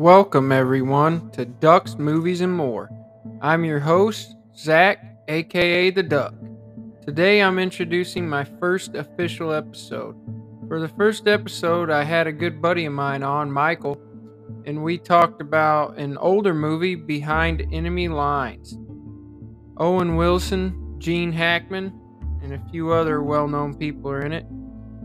Welcome, everyone, to Ducks, Movies, and More. I'm your host, Zach, aka The Duck. Today, I'm introducing my first official episode. For the first episode, I had a good buddy of mine on, Michael, and we talked about an older movie, Behind Enemy Lines. Owen Wilson, Gene Hackman, and a few other well known people are in it.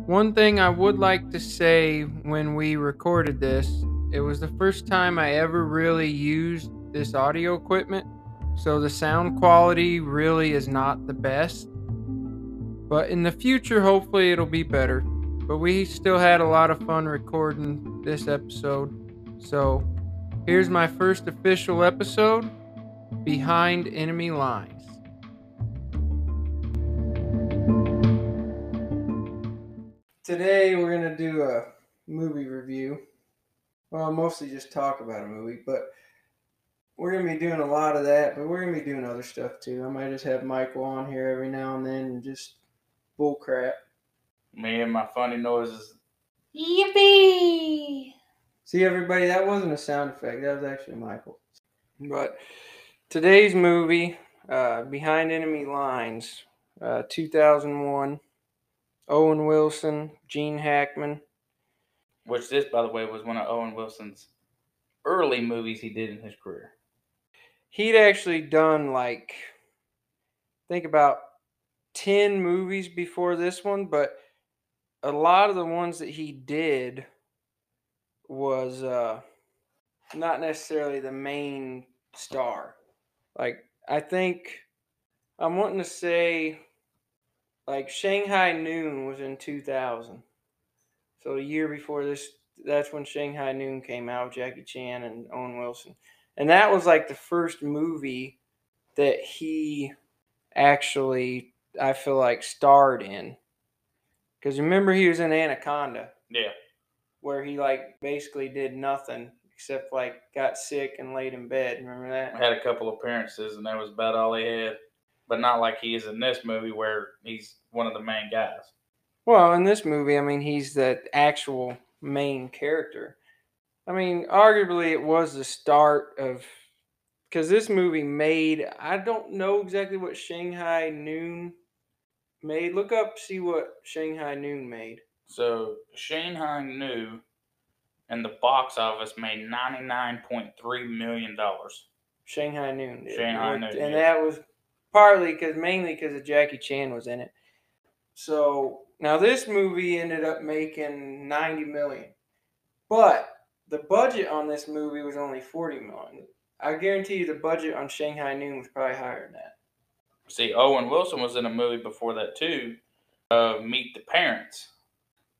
One thing I would like to say when we recorded this it was the first time I ever really used this audio equipment, so the sound quality really is not the best. But in the future, hopefully, it'll be better. But we still had a lot of fun recording this episode. So here's my first official episode Behind Enemy Lines. Today, we're going to do a movie review well, mostly just talk about a movie, but we're gonna be doing a lot of that. But we're gonna be doing other stuff too. I might just have Michael on here every now and then and just bull crap. Me and my funny noises. Yippee! See everybody, that wasn't a sound effect. That was actually Michael. But today's movie, uh, Behind Enemy Lines, uh, 2001. Owen Wilson, Gene Hackman, which this, by the way, was one of Owen Wilson's early movies he did in his career. He'd actually done like, think about 10 movies before this one, but a lot of the ones that he did was uh, not necessarily the main star. Like, I think I'm wanting to say, like, Shanghai Noon was in 2000. So a year before this, that's when Shanghai Noon came out, Jackie Chan and Owen Wilson, and that was like the first movie that he actually, I feel like, starred in. Because remember, he was in Anaconda. Yeah. Where he like basically did nothing except like got sick and laid in bed. Remember that? Had a couple appearances, and that was about all he had. But not like he is in this movie where he's one of the main guys. Well, in this movie, I mean, he's the actual main character. I mean, arguably, it was the start of because this movie made. I don't know exactly what Shanghai Noon made. Look up, see what Shanghai Noon made. So Shanghai Noon and the box office made ninety nine point three million dollars. Shanghai Noon. Did. Shanghai Noon, and yeah. that was partly because mainly because of Jackie Chan was in it. So now this movie ended up making 90 million. But the budget on this movie was only 40 million. I guarantee you the budget on Shanghai Noon was probably higher than that. See, Owen Wilson was in a movie before that too, uh, Meet the Parents.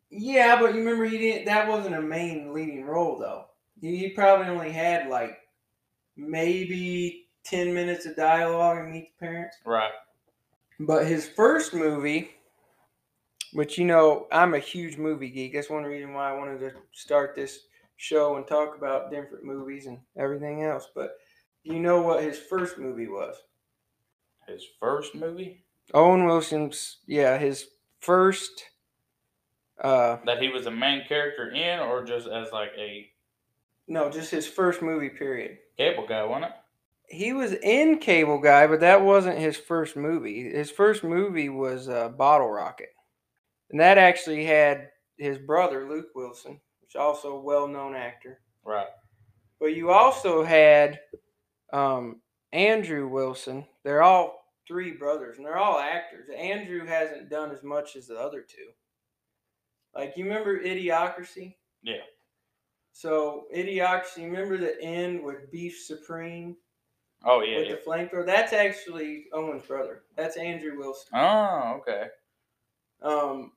Yeah, but you remember he didn't that wasn't a main leading role though. He, he probably only had like maybe 10 minutes of dialogue in Meet the Parents. Right. But his first movie which you know, I'm a huge movie geek. That's one reason why I wanted to start this show and talk about different movies and everything else. But you know what his first movie was? His first movie? Owen Wilson's, yeah, his first. Uh, that he was a main character in, or just as like a. No, just his first movie. Period. Cable Guy, wasn't it? He was in Cable Guy, but that wasn't his first movie. His first movie was uh, Bottle Rocket. And that actually had his brother, Luke Wilson, which also a well known actor. Right. But you also had um, Andrew Wilson. They're all three brothers, and they're all actors. Andrew hasn't done as much as the other two. Like, you remember Idiocracy? Yeah. So, Idiocracy, remember the end with Beef Supreme? Oh, yeah. With yeah. the flamethrower? That's actually Owen's brother. That's Andrew Wilson. Oh, okay. Um,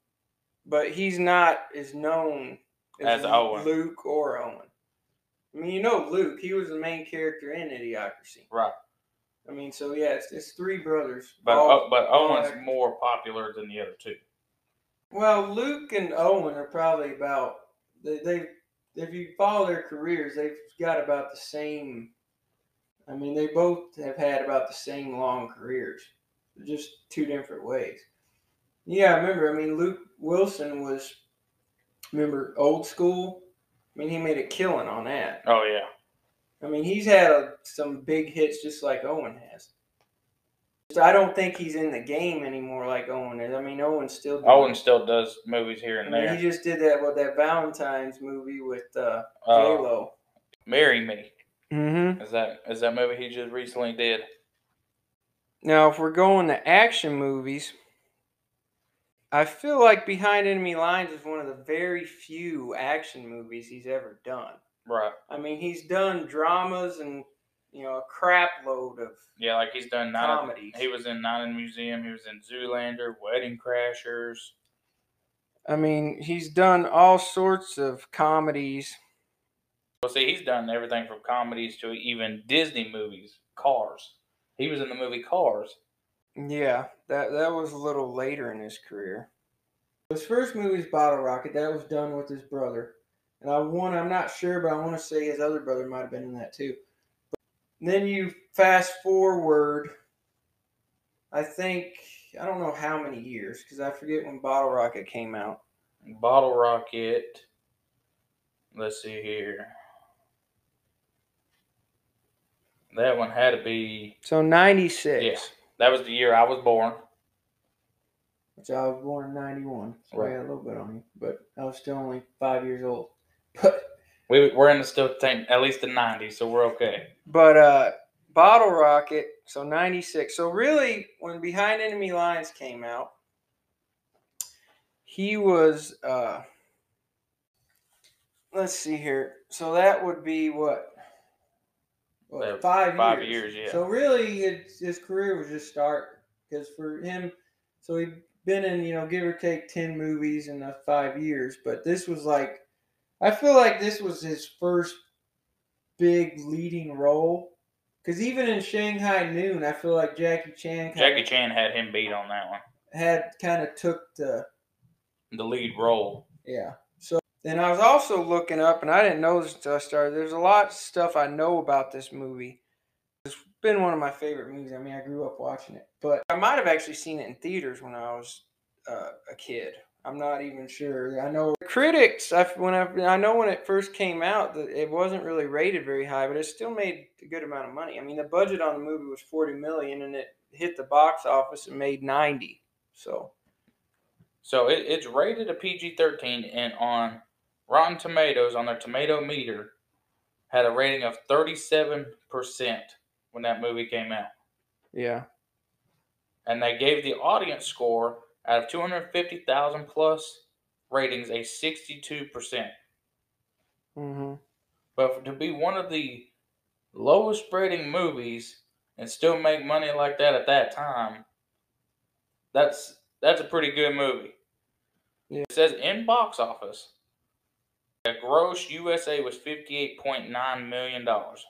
but he's not as known as, as Owen. Luke or Owen. I mean, you know Luke. He was the main character in Idiocracy. Right. I mean, so yeah, it's, it's three brothers. But all, uh, but Owen's more popular than the other two. Well, Luke and Owen are probably about they they if you follow their careers, they've got about the same. I mean, they both have had about the same long careers, just two different ways. Yeah, I remember. I mean, Luke Wilson was, remember, old school. I mean, he made a killing on that. Oh yeah. I mean, he's had a, some big hits just like Owen has. So I don't think he's in the game anymore like Owen is. I mean, Owen still. doing Owen still does movies here I and mean, there. he just did that with that Valentine's movie with uh, J Uh, Lo. Marry Me. Mm-hmm. Is that is that movie he just recently did? Now, if we're going to action movies, I feel like Behind Enemy Lines is one of the very few action movies he's ever done. Right. I mean, he's done dramas and you know a crap load of Yeah, like he's done in- comedies. He was in Night in the Museum. He was in Zoolander, Wedding Crashers. I mean, he's done all sorts of comedies. Well, see, he's done everything from comedies to even Disney movies. Cars. He was in the movie Cars. Yeah, that that was a little later in his career. His first movie is Bottle Rocket. That was done with his brother, and I want I'm not sure, but I want to say his other brother might have been in that too. But then you fast forward. I think I don't know how many years because I forget when Bottle Rocket came out. Bottle Rocket. Let's see here. That one had to be. So '96. Yeah. That was the year I was born. Which I was born in '91. So I Right. got a little bit on me, but I was still only five years old. But We, we're in the still at least the 90s, so we're okay. But uh Bottle Rocket, so 96. So really when Behind Enemy Lines came out, he was uh let's see here. So that would be what? Five, five years. years, yeah. So really his, his career was just starting because for him so he'd been in, you know, give or take 10 movies in the 5 years, but this was like I feel like this was his first big leading role. Because even in Shanghai Noon, I feel like Jackie Chan Jackie Chan had him beat on that one. had kind of took the The lead role. yeah. Then I was also looking up, and I didn't know this until I started. There's a lot of stuff I know about this movie. It's been one of my favorite movies. I mean, I grew up watching it, but I might have actually seen it in theaters when I was uh, a kid. I'm not even sure. I know critics. I when I, I know when it first came out that it wasn't really rated very high, but it still made a good amount of money. I mean, the budget on the movie was 40 million, and it hit the box office and made 90. So So it, it's rated a PG 13 and on Rotten Tomatoes, on their tomato meter, had a rating of 37% when that movie came out. yeah, And they gave the audience score out of 250,000 plus ratings a 62%. hmm But to be one of the lowest rating movies and still make money like that at that time, that's that's a pretty good movie. Yeah. It says in box office, the gross USA was fifty-eight point nine million dollars.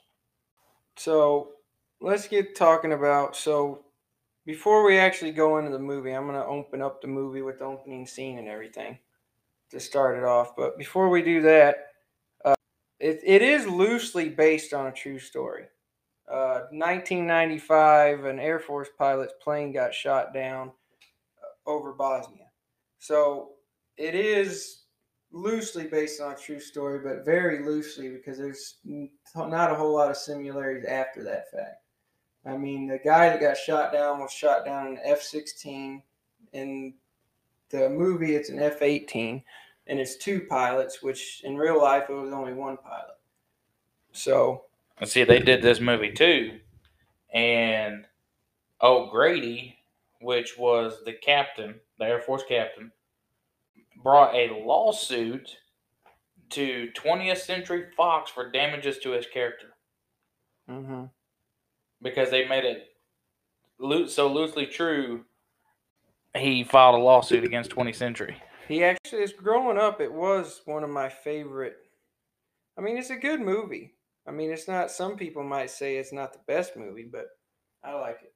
So let's get talking about so before we actually go into the movie, I'm gonna open up the movie with the opening scene and everything to start it off. But before we do that, uh, it, it is loosely based on a true story. Uh, 1995, an Air Force pilot's plane got shot down uh, over Bosnia. So it is loosely based on a true story, but very loosely because there's not a whole lot of similarities after that fact. I mean, the guy that got shot down was shot down in an F 16. In the movie, it's an F 18, and it's two pilots, which in real life, it was only one pilot. So, And see, they did this movie too, and O'Grady, which was the captain, the Air Force captain, brought a lawsuit to 20th Century Fox for damages to his character hmm because they made it loo- so loosely true. He filed a lawsuit against 20th Century. he actually, as growing up, it was one of my favorite. I mean, it's a good movie. I mean, it's not, some people might say it's not the best movie, but I like it.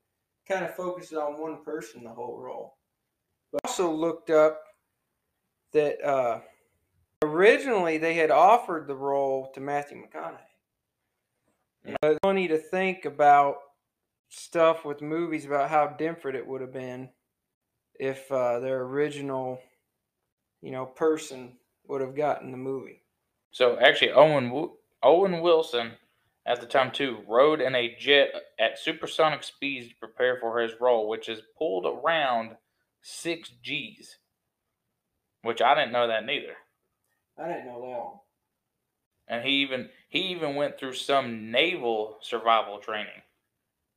Kind of focuses on one person the whole role. But also looked up that uh, originally they had offered the role to Matthew McConaughey. Yeah. But it's funny to think about stuff with movies about how different it would have been if uh, their original, you know, person would have gotten the movie. So actually, Owen Owen Wilson at the time too rode in a jet at supersonic speeds to prepare for his role, which is pulled around six G's. Which I didn't know that neither. I didn't know that one. And he even he even went through some naval survival training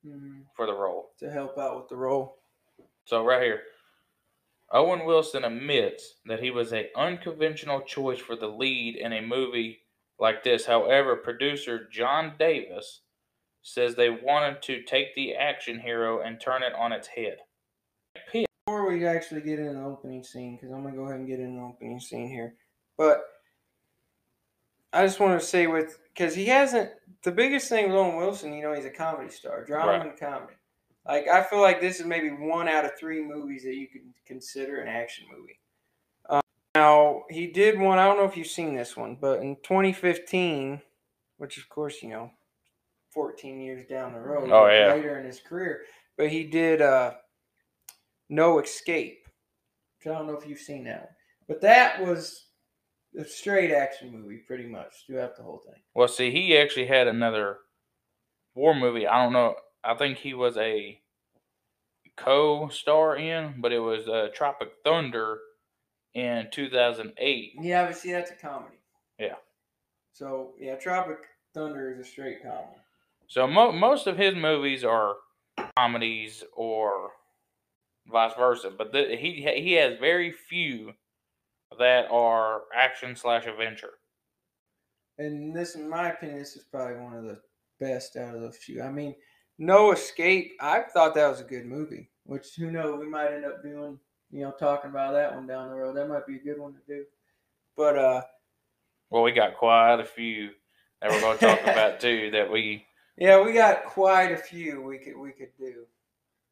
hmm for the role. To help out with the role. So right here, Owen Wilson admits that he was a unconventional choice for the lead in a movie like this. However, producer John Davis says they wanted to take the action hero and turn it on its head. Pitt, we actually get in the opening scene, because I'm gonna go ahead and get in the opening scene here, but I just want to say with because he hasn't the biggest thing with Owen Wilson, you know, he's a comedy star, drama Right. and comedy. Like I feel like this is maybe one out of three movies that you could consider an action movie. Um, now he did one. I don't know if you've seen this one, but in 2015, which of course you know, 14 years down the road, Oh, yeah. later in his career, but he did uh, No Escape. Which I don't know if you've seen that one, but that was a straight action movie, pretty much throughout the whole thing. well, see, he actually had another war movie. I don't know. I think he was a co-star in, but it was uh, Tropic Thunder in 2008. Yeah, but see, that's a comedy. Yeah. So yeah, Tropic Thunder is a straight comedy. So mo- most of his movies are comedies or vice versa, but th- he he has very few that are action slash adventure. And this, in my opinion, this is probably one of the best out of those few. I mean, No Escape. I thought that was a good movie. Which who knows, we might end up doing, you know, talking about that one down the road. That might be a good one to do. But uh, Well, we got quite a few that we're going to talk about too. That we yeah, we got quite a few we could we could do.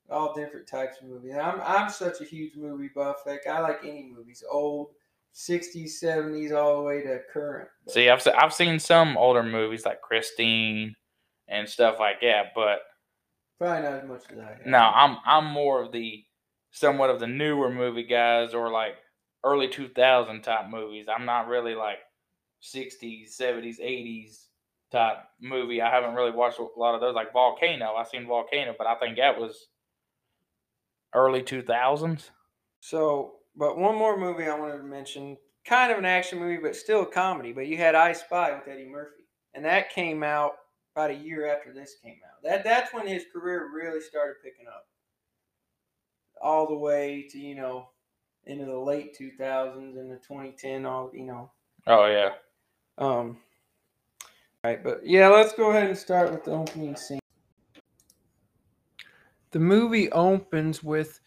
All different types of movies. I'm I'm such a huge movie buff. Like I like any movies, old, '60s, '70s, all the way to current. But- see. I've I've seen some older movies like Christine and stuff like that, but Probably not as much as I have. no, I'm I'm more of the somewhat of the newer movie guys or like early 2000 type movies. I'm not really like 60s, 70s, 80s type movie. I haven't really watched a lot of those like Volcano. I seen Volcano, but I think that was early 2000s. So, but one more movie I wanted to mention, kind of an action movie, but still a comedy. But you had I Spy with Eddie Murphy, and that came out about a year after this came out. That that's when his career really started picking up, all the way to you know into the late 2000s and the 2010, all you know. Oh yeah. Um, right, but yeah, let's go ahead and start with the opening scene. The movie opens with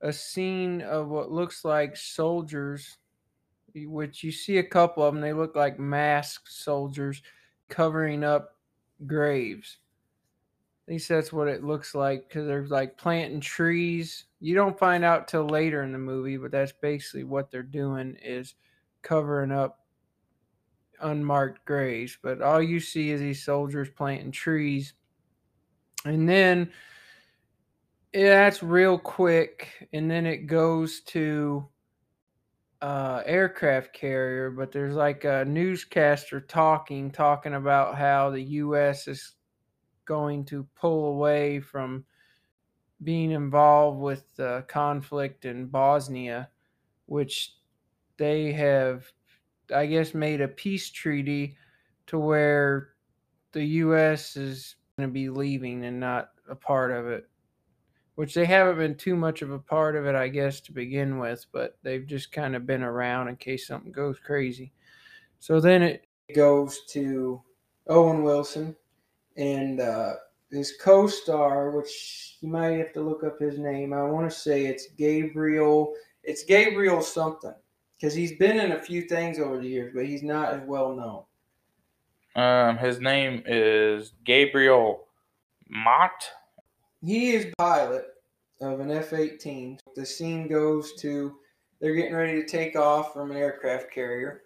a scene of what looks like soldiers, which you see a couple of them. They look like masked soldiers covering up graves. At least that's what it looks like because they're like planting trees. You don't find out till later in the movie, but that's basically what they're doing is covering up unmarked graves, but all you see is these soldiers planting trees. And then yeah, that's real quick, and then it goes to uh, aircraft carrier, but there's like a newscaster talking, talking about how the U.S. is going to pull away from being involved with the conflict in Bosnia, which they have I guess, made a peace treaty to where the U.S. is going to be leaving and not a part of it. Which they haven't been too much of a part of it, I guess, to begin with, but they've just kind of been around in case something goes crazy. So then it goes to Owen Wilson and uh, his co star, which you might have to look up his name. I want to say it's Gabriel. It's Gabriel something because he's been in a few things over the years, but he's not as well known. Um, his name is Gabriel Macht. He is pilot of an F 18. The scene goes to they're getting ready to take off from an aircraft carrier,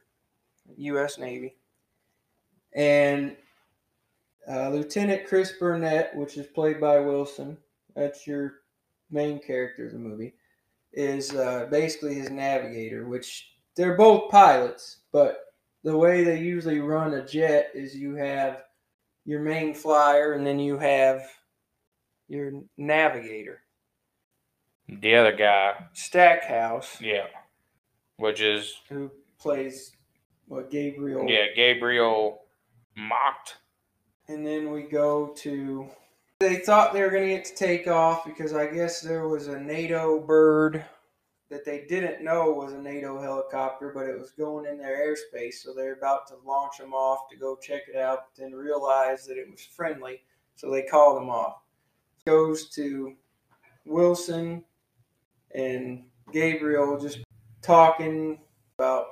U.S. Navy. And uh, Lieutenant Chris Burnett, which is played by Wilson, that's your main character of the movie, is uh, basically his navigator, which they're both pilots, but the way they usually run a jet is you have your main flyer and then you have your navigator. The other guy, Stackhouse, yeah, which is who plays what Gabriel. yeah Gabriel Macht. And then we go to. They thought they were going to get to take off because I guess there was a NATO bird that they didn't know was a NATO helicopter, but it was going in their airspace. So they're about to launch them off to go check it out, but then realized that it was friendly. So they called them off. Goes to Wilson and Gabriel just talking about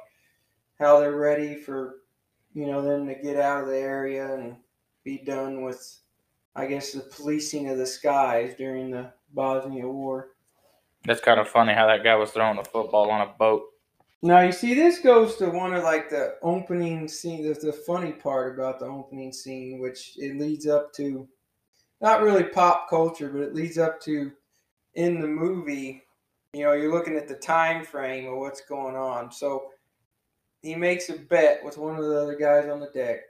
how they're ready for, you know, them to get out of the area and be done with, I guess, the policing of the skies during the Bosnia War. That's kind of funny how that guy was throwing a football on a boat. Now you see, this goes to one of like the opening scene. That's the funny part about the opening scene, which it leads up to, not really pop culture, but it leads up to, in the movie. You know, you're looking at the time frame of what's going on. So he makes a bet with one of the other guys on the deck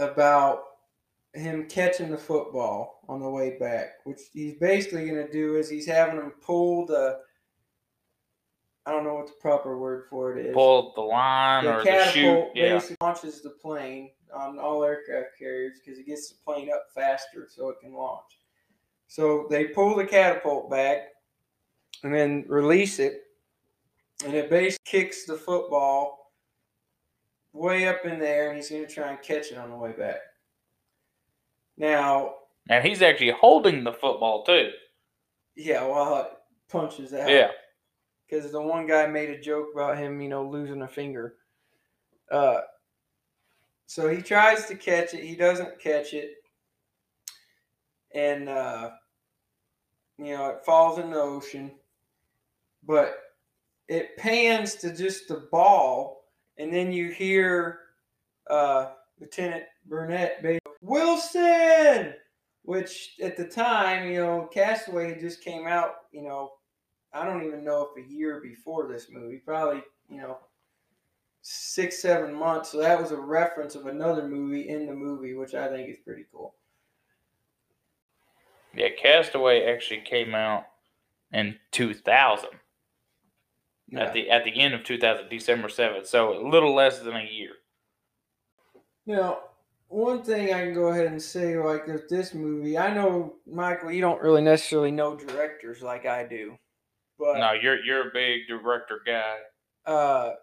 about him catching the football on the way back. Which he's basically going to do is he's having him pull the. I don't know what the proper word for it is. Pull the line the or the catapult shoot. Yeah, basically launches the plane on all aircraft carriers because it gets the plane up faster so it can launch. So they pull the catapult back and then release it, and it basically kicks the football way up in there, and he's going to try and catch it on the way back. Now, and he's actually holding the football too. yeah, while it punches out. Yeah, because the one guy made a joke about him, you know, losing a finger. Uh, so he tries to catch it. He doesn't catch it, and uh, you know it falls in the ocean. But it pans to just the ball, and then you hear uh, Lieutenant Burnett say, Wilson, which at the time, you know, Castaway just came out, you know, I don't even know if a year before this movie, probably, you know, six, seven months. So that was a reference of another movie in the movie, which I think is pretty cool. yeah. Castaway actually came out in 2000 Yeah. at the at the end of 2000, December 7th. So a little less than a year. Now, one thing I can go ahead and say, like with this movie, I know Michael, you don't really necessarily know directors like I do, but No, you're you're a big director guy. uh,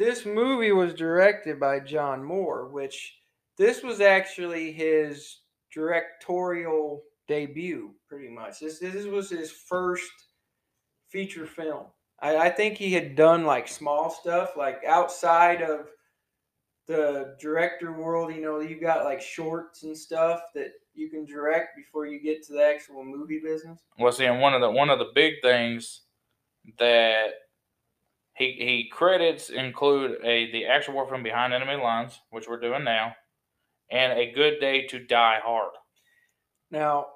this movie was directed by John Moore, which this was actually his directorial debut, pretty much. This this was his first feature film. I, I think he had done like small stuff, like outside of the director world. You know, you got like shorts and stuff that you can direct before you get to the actual movie business. Well, see, and one of the one of the big things that he he credits include a the actual war from Behind Enemy Lines, which we're doing now, and A Good Day to Die Hard. Now,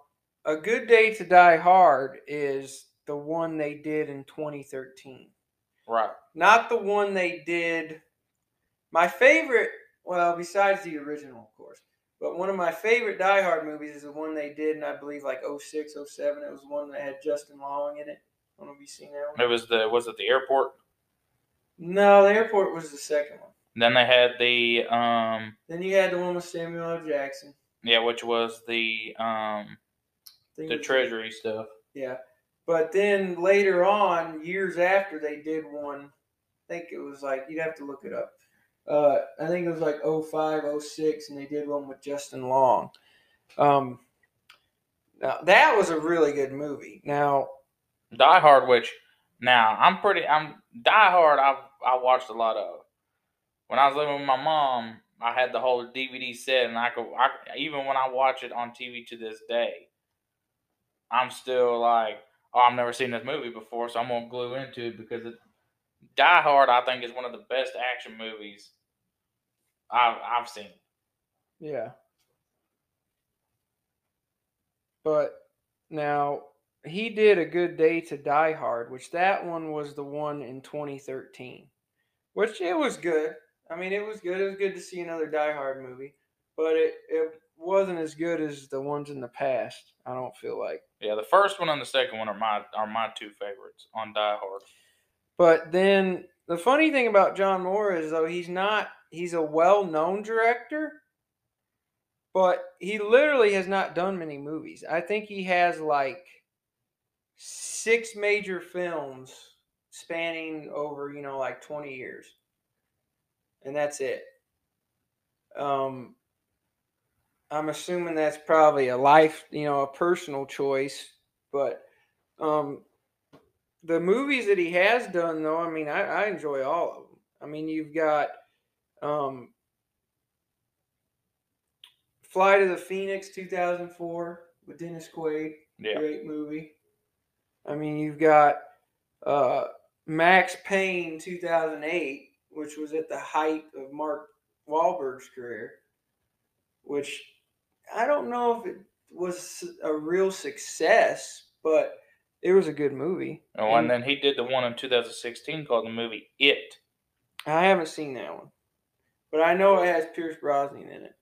A Good Day to Die Hard is the one they did in 2013. Right. Not the one they did. My favorite, well, besides the original, of course, but one of my favorite Die Hard movies is the one they did in, I believe, like 06, 07. It was one that had Justin Long in it. I don't know if you've seen that one. It was the was it the airport? No, the airport was the second one. Then they had the um Then you had the one with Samuel L. Jackson. yeah, which was the um the was- treasury stuff. Yeah. But then later on, years after, they did one. I think it was like, you'd have to look it up. Uh, I think it was like 05, 06, and they did one with Justin Long. Um, now, that was a really good movie. Now, Die Hard, which now I'm pretty I'm Die Hard. I I watched a lot of. When I was living with my mom, I had the whole DVD set, and I could I, even when I watch it on TV to this day, I'm still like, oh, I've never seen this movie before, so I'm gonna glue into it because it, Die Hard, I think, is one of the best action movies I've I've seen. yeah. But now, he did A Good Day to Die Hard, which that one was the one in 2013, which it was good. I mean, it was good. It was good to see another Die Hard movie, but it, it wasn't as good as the ones in the past. I don't feel like. Yeah, the first one and the second one are my are my two favorites on Die Hard. But then the funny thing about John Moore is though he's not he's a well-known director, but he literally has not done many movies. I think he has like six major films spanning over, you know, like 20 years. And that's it. Um I'm assuming that's probably a life, you know, a personal choice, but um the movies that he has done though i mean i, I enjoy all of them i mean you've got um flight of the phoenix 2004 with dennis quaid Yeah. great movie i mean you've got uh max payne 2008 which was at the height of mark Wahlberg's career which i don't know if it was a real success but it was a good movie Oh, and then he did the one in 2016 called the movie It. I haven't seen that one, but I know it has Pierce Brosnan in it.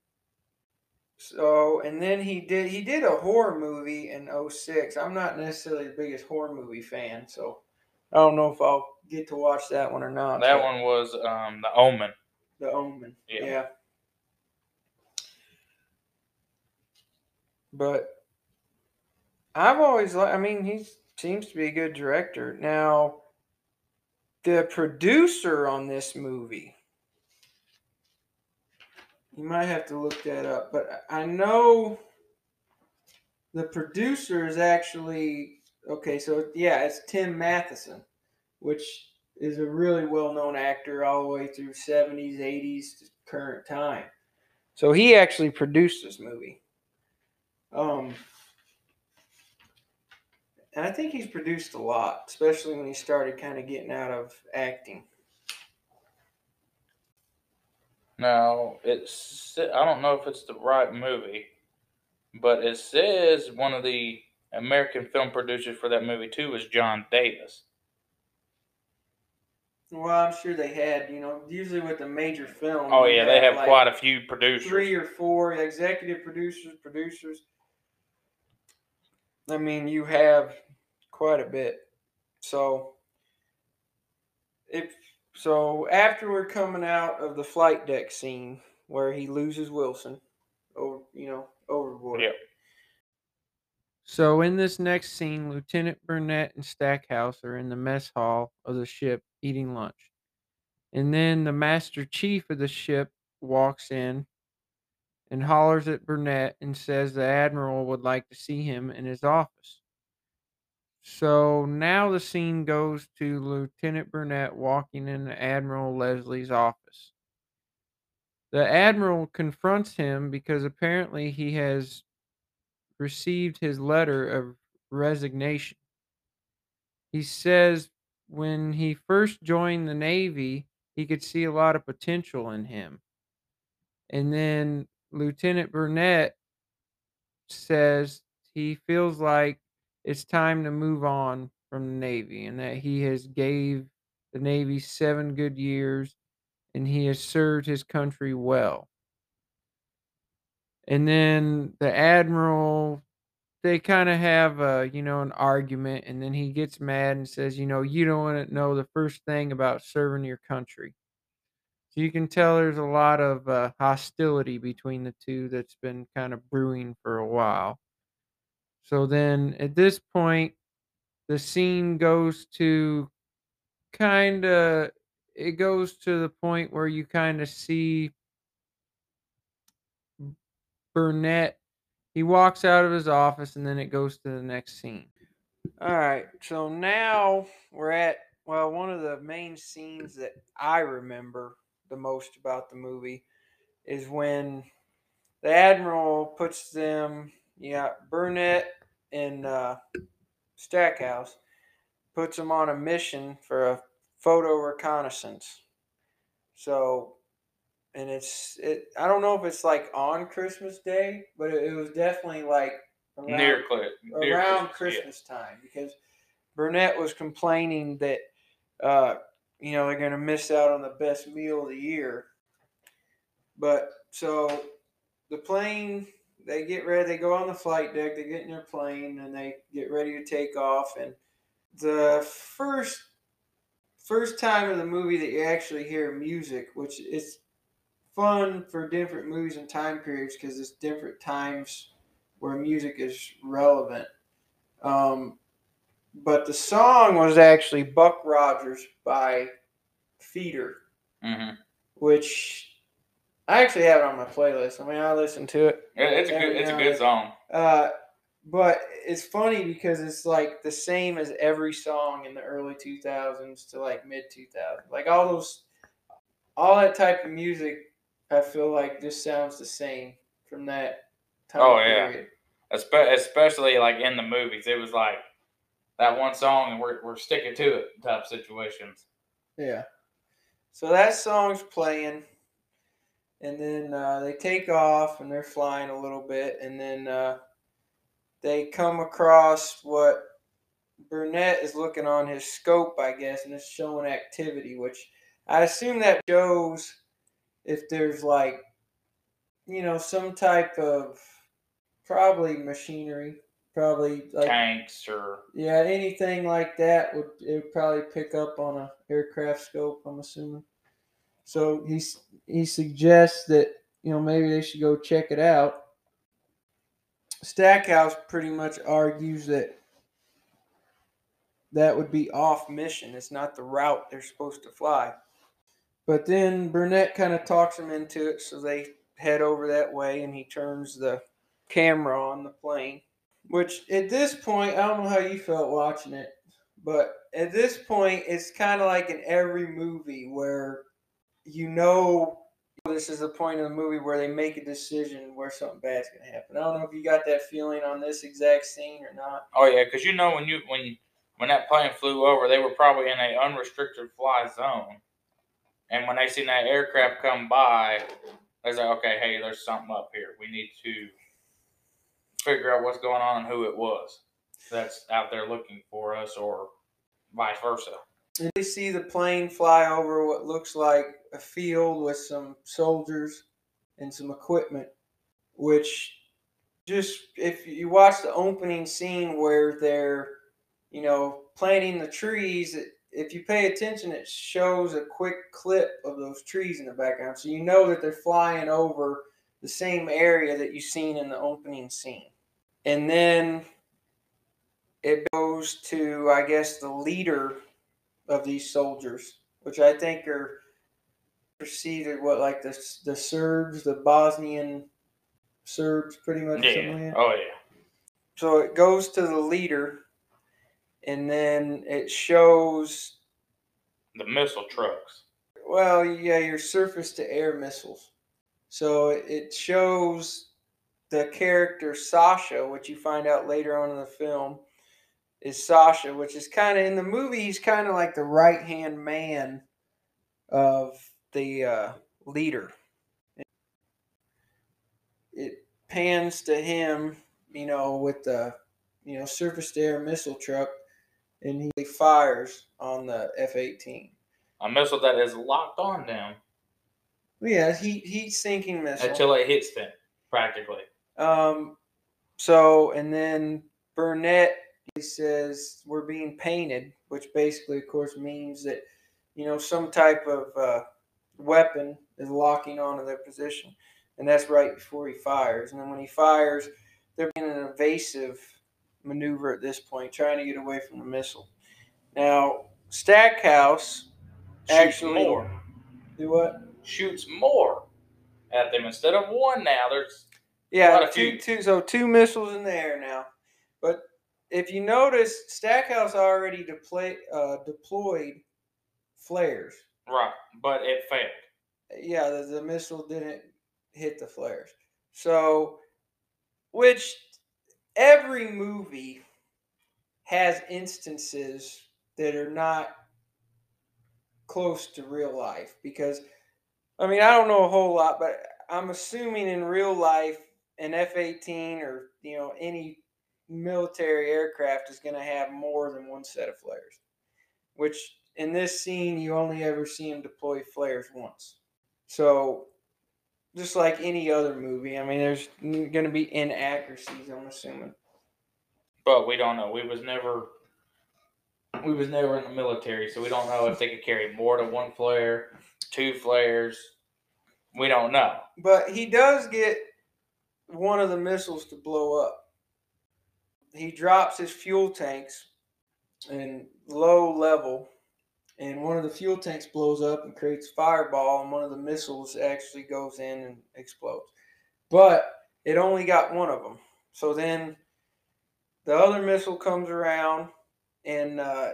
So, and then he did he did a horror movie in 06. I'm not necessarily the biggest horror movie fan, so I don't know if I'll get to watch that one or not. That one was um, The Omen. The Omen. Yeah. yeah. But I've always liked, I mean, he seems to be a good director. Now, the producer on this movie, you might have to look that up, but I know the producer is actually, okay, so yeah, it's Tim Matheson, which is a really well known actor all the way through 70s, 80s to current time. So he actually produced this movie. Um, and I think he's produced a lot, especially when he started kind of getting out of acting. Now, it's I don't know if it's the right movie, but it says one of the American film producers for that movie too was John Davis. Well, I'm sure they had, you know, usually with a major film. Oh yeah, they have like quite a few producers. three or four executive producers, producers. I mean, you have quite a bit. So, if so, after we're coming out of the flight deck scene where he loses Wilson, over you know overboard. Yep. So in this next scene, Lieutenant Burnett and Stackhouse are in the mess hall of the ship eating lunch. And then the Master Chief of the ship walks in and hollers at Burnett and says the Admiral would like to see him in his office. So now the scene goes to Lieutenant Burnett walking in Admiral Leslie's office. The Admiral confronts him because apparently he has received his letter of resignation. He says when he first joined the Navy, he could see a lot of potential in him. And then Lieutenant Burnett says he feels like it's time to move on from the Navy and that he has gave the Navy 7 good years and he has served his country well. And then the admiral they kind of have a you know an argument and then he gets mad and says you know you don't want to know the first thing about serving your country so you can tell there's a lot of uh, hostility between the two that's been kind of brewing for a while so then at this point the scene goes to kind of it goes to the point where you kind of see Burnett he walks out of his office and then it goes to the next scene. All right, so now we're at well, one of the main scenes that I remember the most about the movie is when the admiral puts them, yeah, Burnett and uh, Stackhouse puts them on a mission for a photo reconnaissance. So and it's it. I don't know if it's like on Christmas Day, but it, it was definitely like around, near, Cl- near around Christmas, Christmas time because Burnett was complaining that uh, you know they're going to miss out on the best meal of the year But so the plane, they get ready, they go on the flight deck, they get in their plane, and they get ready to take off. And the first first time in the movie that you actually hear music, which is fun for different movies and time periods because it's different times where music is relevant. Um, but the song was actually Buck Rogers by Feeder, Mm-hmm. which I actually have it on my playlist. I mean, I listen to it. It's a good. It's a good song. Uh, but it's funny because it's like the same as every song in the early 2000s to like mid 2000s. Like all those, all that type of music, I feel like just sounds the same from that time Oh, yeah. Espe- especially like in the movies. It was like that one song, and we're we're sticking to it type situations. Yeah. So that song's playing, and then uh, they take off and they're flying a little bit, and then uh, they come across what Burnett is looking on his scope, I guess, and it's showing activity, which I assume that shows if there's like, you know, some type of probably machinery, probably like Tanks or yeah, anything like that would it would probably pick up on a aircraft scope. I'm assuming. So he's he suggests that you know maybe they should go check it out. Stackhouse pretty much argues that that would be off mission. It's not the route they're supposed to fly. But then Burnett kind of talks him into it, so they head over that way, and he turns the camera on the plane. Which at this point, I don't know how you felt watching it, but at this point, it's kind of like in every movie where you know this is the point of the movie where they make a decision where something bad's gonna happen. I don't know if you got that feeling on this exact scene or not. oh yeah, because you know when you when when that plane flew over, they were probably in a unrestricted fly zone, and when they seen that aircraft come by, they was like, okay, hey, there's something up here. We need to figure out what's going on and who it was that's out there looking for us, or vice versa. They see the plane fly over what looks like a field with some soldiers and some equipment, which just if you watch the opening scene where they're, you know, planting the trees, if you pay attention, it shows a quick clip of those trees in the background. So you know that they're flying over the same area that you've seen in the opening scene. And then it goes to, I guess, the leader of these soldiers, which I think are preceded what like the the Serbs, the Bosnian Serbs, pretty much. like Yeah. that. Oh yeah. So it goes to the leader, and then it shows. The missile trucks. Well, yeah, your surface to air missiles. So it shows the character Sasha, which you find out later on in the film, is Sasha, which is kind of in the movie. He's kind of like the right hand man of the uh, leader. It pans to him, you know, with the you know surface to air missile truck, and he fires on the F eighteen. A missile that is locked on them Yeah, heat heat sinking missile. until it hits them, practically. Um, so and then Burnett he says we're being painted, which basically, of course, means that you know some type of uh, weapon is locking onto their position, and that's right before he fires. And then when he fires, they're in an evasive maneuver at this point, trying to get away from the missile. Now Stackhouse Shoots Actually- more. do what? Shoots more at them instead of one. Now there's Yeah, two, two, so two missiles in the air now. But if you notice, Stackhouse already deploy, uh, deployed flares. right, but it failed. Yeah, the, the missile didn't hit the flares. So, which every movie has instances that are not close to real life because I mean I don't know a whole lot, but I'm assuming in real life an F-18 or you know any military aircraft is going to have more than one set of flares. Which in this scene you only ever see him deploy flares once. So just like any other movie. I mean, there's going to be inaccuracies. I'm assuming. But we don't know. We was never we was never in the military, so we don't know if they could carry more than one flare, two flares. We don't know. But he does get one of the missiles to blow up. He drops his fuel tanks in low level, and one of the fuel tanks blows up and creates fireball, and one of the missiles actually goes in and explodes. But it only got one of them. So then the other missile comes around, and uh,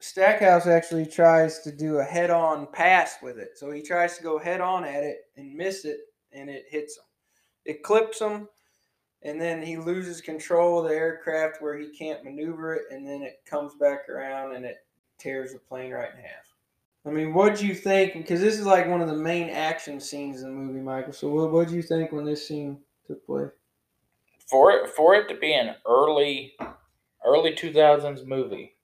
Stackhouse actually tries to do a head-on pass with it. So he tries to go head-on at it and miss it, and it hits him. It clips him, and then he loses control of the aircraft where he can't maneuver it, and then it comes back around and it tears the plane right in half. I mean, what do you think? Because this is like one of the main action scenes in the movie, Michael. So, what do you think when this scene took place? For it, for it to be an early, early two thousands movie,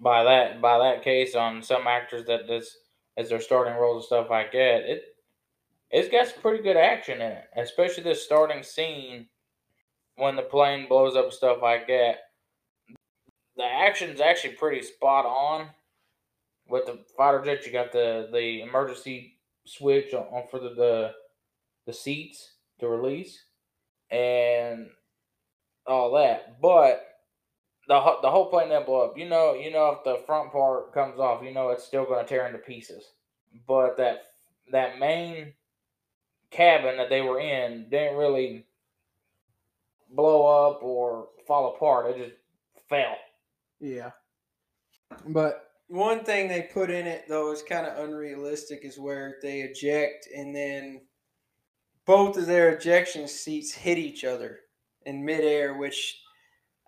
by that by that case on some actors that this as their starting roles and stuff like that, it it's got some pretty good action in it, especially this starting scene when the plane blows up stuff like that. The action's actually pretty spot on. With the fighter jet, you got the the emergency switch on, for the, the the seats to release and all that, but the the whole plane didn't blow up. You know, you know if the front part comes off, you know it's still going to tear into pieces. But that that main cabin that they were in didn't really blow up or fall apart. It just fell. Yeah. But one thing they put in it though is kind of unrealistic is where they eject and then both of their ejection seats hit each other in midair, which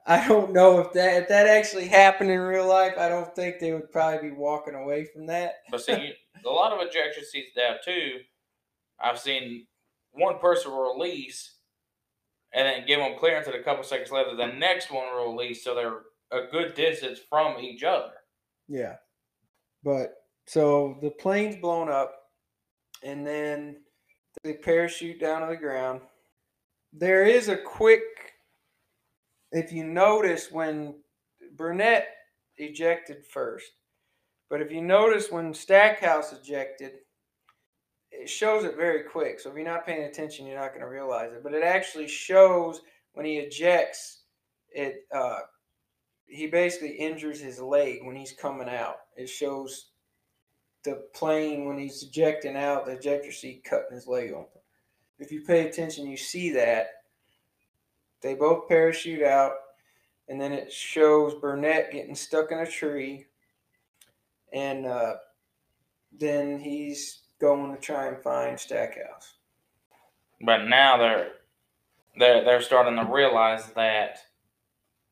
I don't know if that if that actually happened in real life. I don't think they would probably be walking away from that. But see, a lot of ejection seats now too. I've seen one person release and then give them clearance, and a couple seconds later, the next one release, so they're a good distance from each other. Yeah, but so the plane's blown up, and then they parachute down to the ground. There is a quick if you notice when Burnett ejected first, but if you notice when Stackhouse ejected, it shows it very quick. So if you're not paying attention, you're not going to realize it. But it actually shows when he ejects, it uh, he basically injures his leg when he's coming out. It shows the plane when he's ejecting out, the ejector seat cutting his leg open. If you pay attention, you see that they both parachute out, and then it shows Burnett getting stuck in a tree, and uh, then he's going to try and find Stackhouse. But now they're they're they're starting to realize that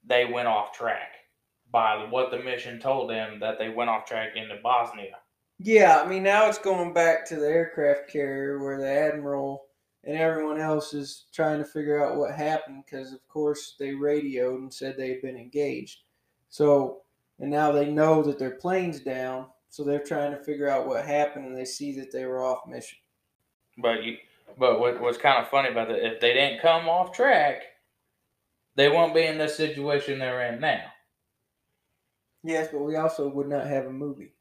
they went off track by what the mission told them that they went off track into Bosnia. Yeah, I mean now it's going back to the aircraft carrier where the admiral and everyone else is trying to figure out what happened because, of course, they radioed and said they had been engaged. So, and now they know that their plane's down, so they're trying to figure out what happened, and they see that they were off mission. But you, but what, what's kind of funny about it, if they didn't come off track, they won't be in the situation they're in now. Yes, but we also would not have a movie.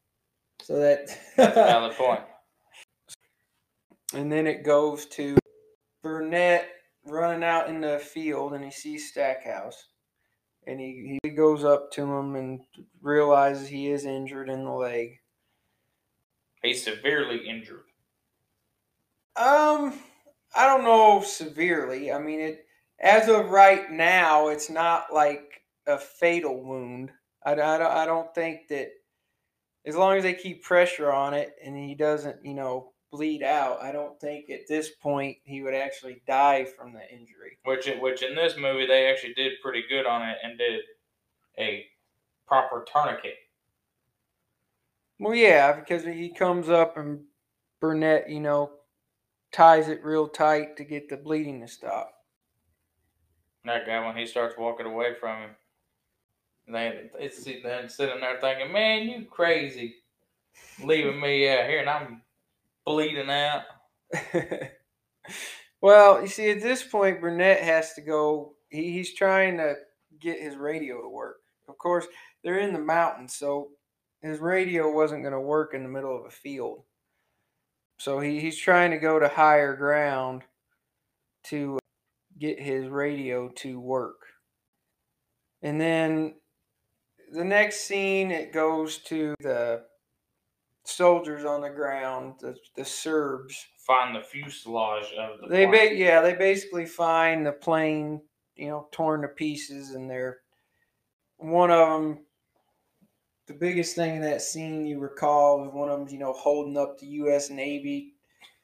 So that that's a valid point. And then it goes to Burnett running out in the field and he sees Stackhouse. And he, he goes up to him and realizes he is injured in the leg. He's severely injured. Um, I don't know severely. I mean, it as of right now, it's not like a fatal wound. I, I, I don't think that as long as they keep pressure on it and he doesn't, you know, bleed out. I don't think at this point he would actually die from the injury. Which, which in this movie they actually did pretty good on it and did a proper tourniquet. Well, yeah, because he comes up and Burnett, you know, ties it real tight to get the bleeding to stop. That guy, when he starts walking away from him, they it's then sitting there thinking, "Man, you crazy, leaving me out here, and I'm bleeding out. well, you see, at this point, Burnett has to go. He, he's trying to get his radio to work. Of course, they're in the mountains, so his radio wasn't going to work in the middle of a field. So he, he's trying to go to higher ground to get his radio to work. And then the next scene, it goes to the soldiers on the ground, the, the Serbs. Find the fuselage of the They plane. ba- yeah, they basically find the plane, you know, torn to pieces, and they're one of them. The biggest thing in that scene you recall is one of them, you know, holding up the U.S. Navy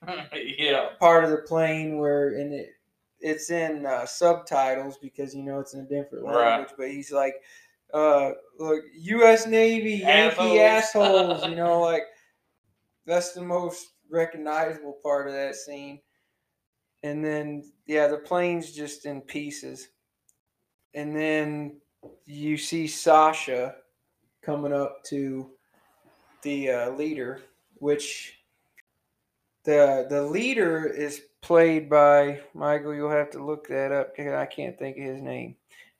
yeah. part of the plane where and it it's in uh, subtitles because you know it's in a different Right. language but he's like uh look us navy yankee Assholes. assholes you know like that's the most recognizable part of that scene and then yeah the plane's just in pieces and then you see sasha coming up to the uh, leader which the the leader is played by Michael. You'll have to look that up because I can't think of his name.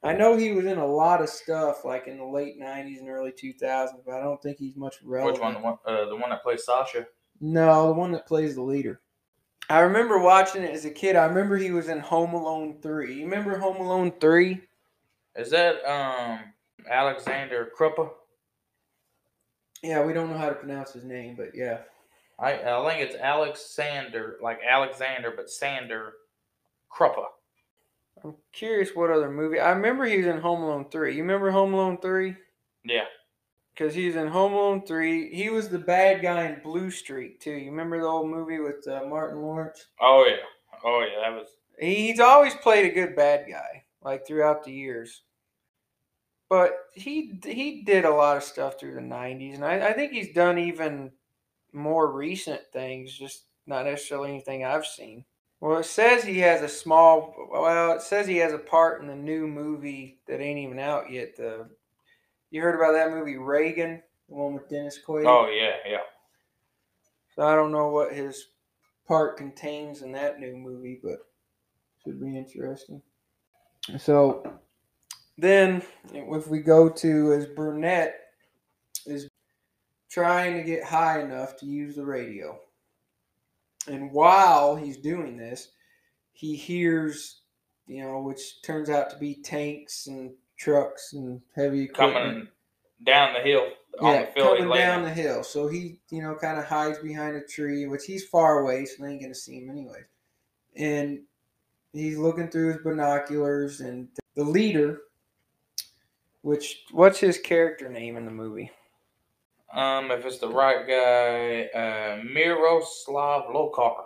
I know he was in a lot of stuff like in the late '90s and early 2000s, but I don't think he's much relevant. Which one? The one, uh, the one that plays Sasha? No, the one that plays the leader. I remember watching it as a kid. I remember he was in Home Alone 3. You remember Home Alone 3? Is that um Alexander Krupa? Yeah, we don't know how to pronounce his name, but yeah. I I think it's Alexander, like Alexander, but Sander Krupa. I'm curious what other movie. I remember he was in Home Alone 3. You remember Home Alone 3? Yeah. because he's in Home Alone 3. He was the bad guy in Blue Streak, too. You remember the old movie with uh, Martin Lawrence? Oh yeah. Oh yeah. That was. He- He's always played a good bad guy, like throughout the years. But he he did a lot of stuff through the 90s, and I, I think he's done even more recent things, just not necessarily anything I've seen. Well, it says he has a small, well, it says he has a part in the new movie that ain't even out yet. The You heard about that movie, Reagan, the one with Dennis Quaid? Oh yeah. Yeah. So I don't know what his part contains in that new movie, but should be interesting. So then, if we go to as Burnett is trying to get high enough to use the radio, and while he's doing this, he hears, you know, which turns out to be tanks and trucks and heavy equipment Coming down the hill on yeah, the coming lane. down the hill. So he, you know, kind of hides behind a tree, which he's far away, so they ain't gonna see him anyway. And he's looking through his binoculars, and the leader, which what's his character name in the movie? Um, if it's the right guy, uh, Miroslav Lokar.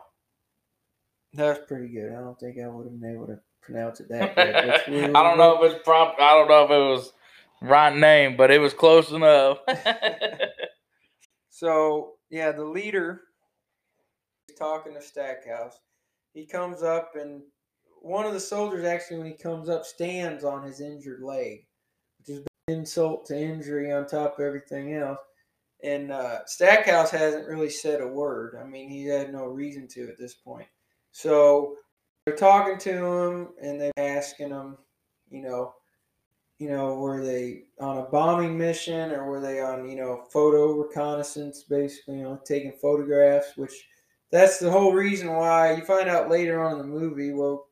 That's pretty good. I don't think I would have been able to pronounce it that I really don't know if it's prop. I don't know if it was right name, but it was close enough. So yeah, the leader is talking to Stackhouse. He comes up and one of the soldiers actually when he comes up stands on his injured leg, which is insult to injury on top of everything else. And uh, Stackhouse hasn't really said a word. I mean, he had no reason to at this point. So they're talking to him and they're asking him, you know, you know, were they on a bombing mission or were they on, you know, photo reconnaissance, basically, you know, taking photographs, which that's the whole reason why you find out later on in the movie. Well,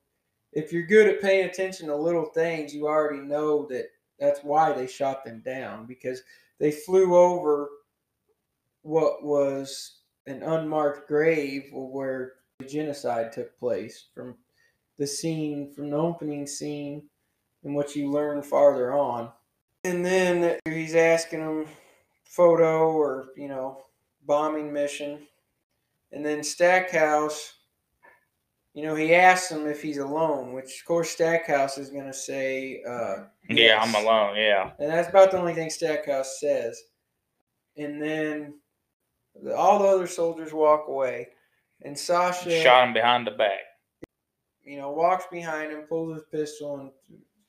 if you're good at paying attention to little things, you already know that that's why they shot them down because they flew over what was an unmarked grave where the genocide took place from the scene, from the opening scene and what you learn farther on. And then he's asking him photo or, you know, bombing mission. And then Stackhouse, you know, he asks him if he's alone, which of course Stackhouse is going to say, uh, yeah, I'm alone. Yeah. And that's about the only thing Stackhouse says. And then the, all the other soldiers walk away. And Sasha Shot him behind the back. you know, walks behind him, pulls his pistol, and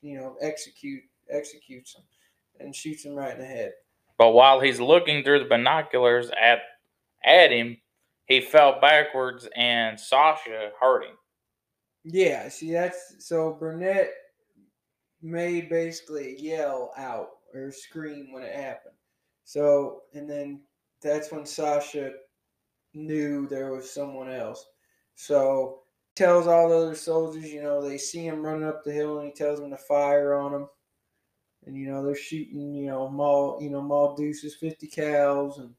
you know, execute executes him and shoots him right in the head. But while he's looking through the binoculars at at him, he fell backwards and Sasha hurt him. Yeah, see that's so Burnett made basically a yell out or scream when it happened. So and then that's when Sasha knew there was someone else. So tells all the other soldiers, you know, they see him running up the hill and he tells them to fire on him. And you know, they're shooting, you know, Maul, you know, Ma Deuces, 50 cals and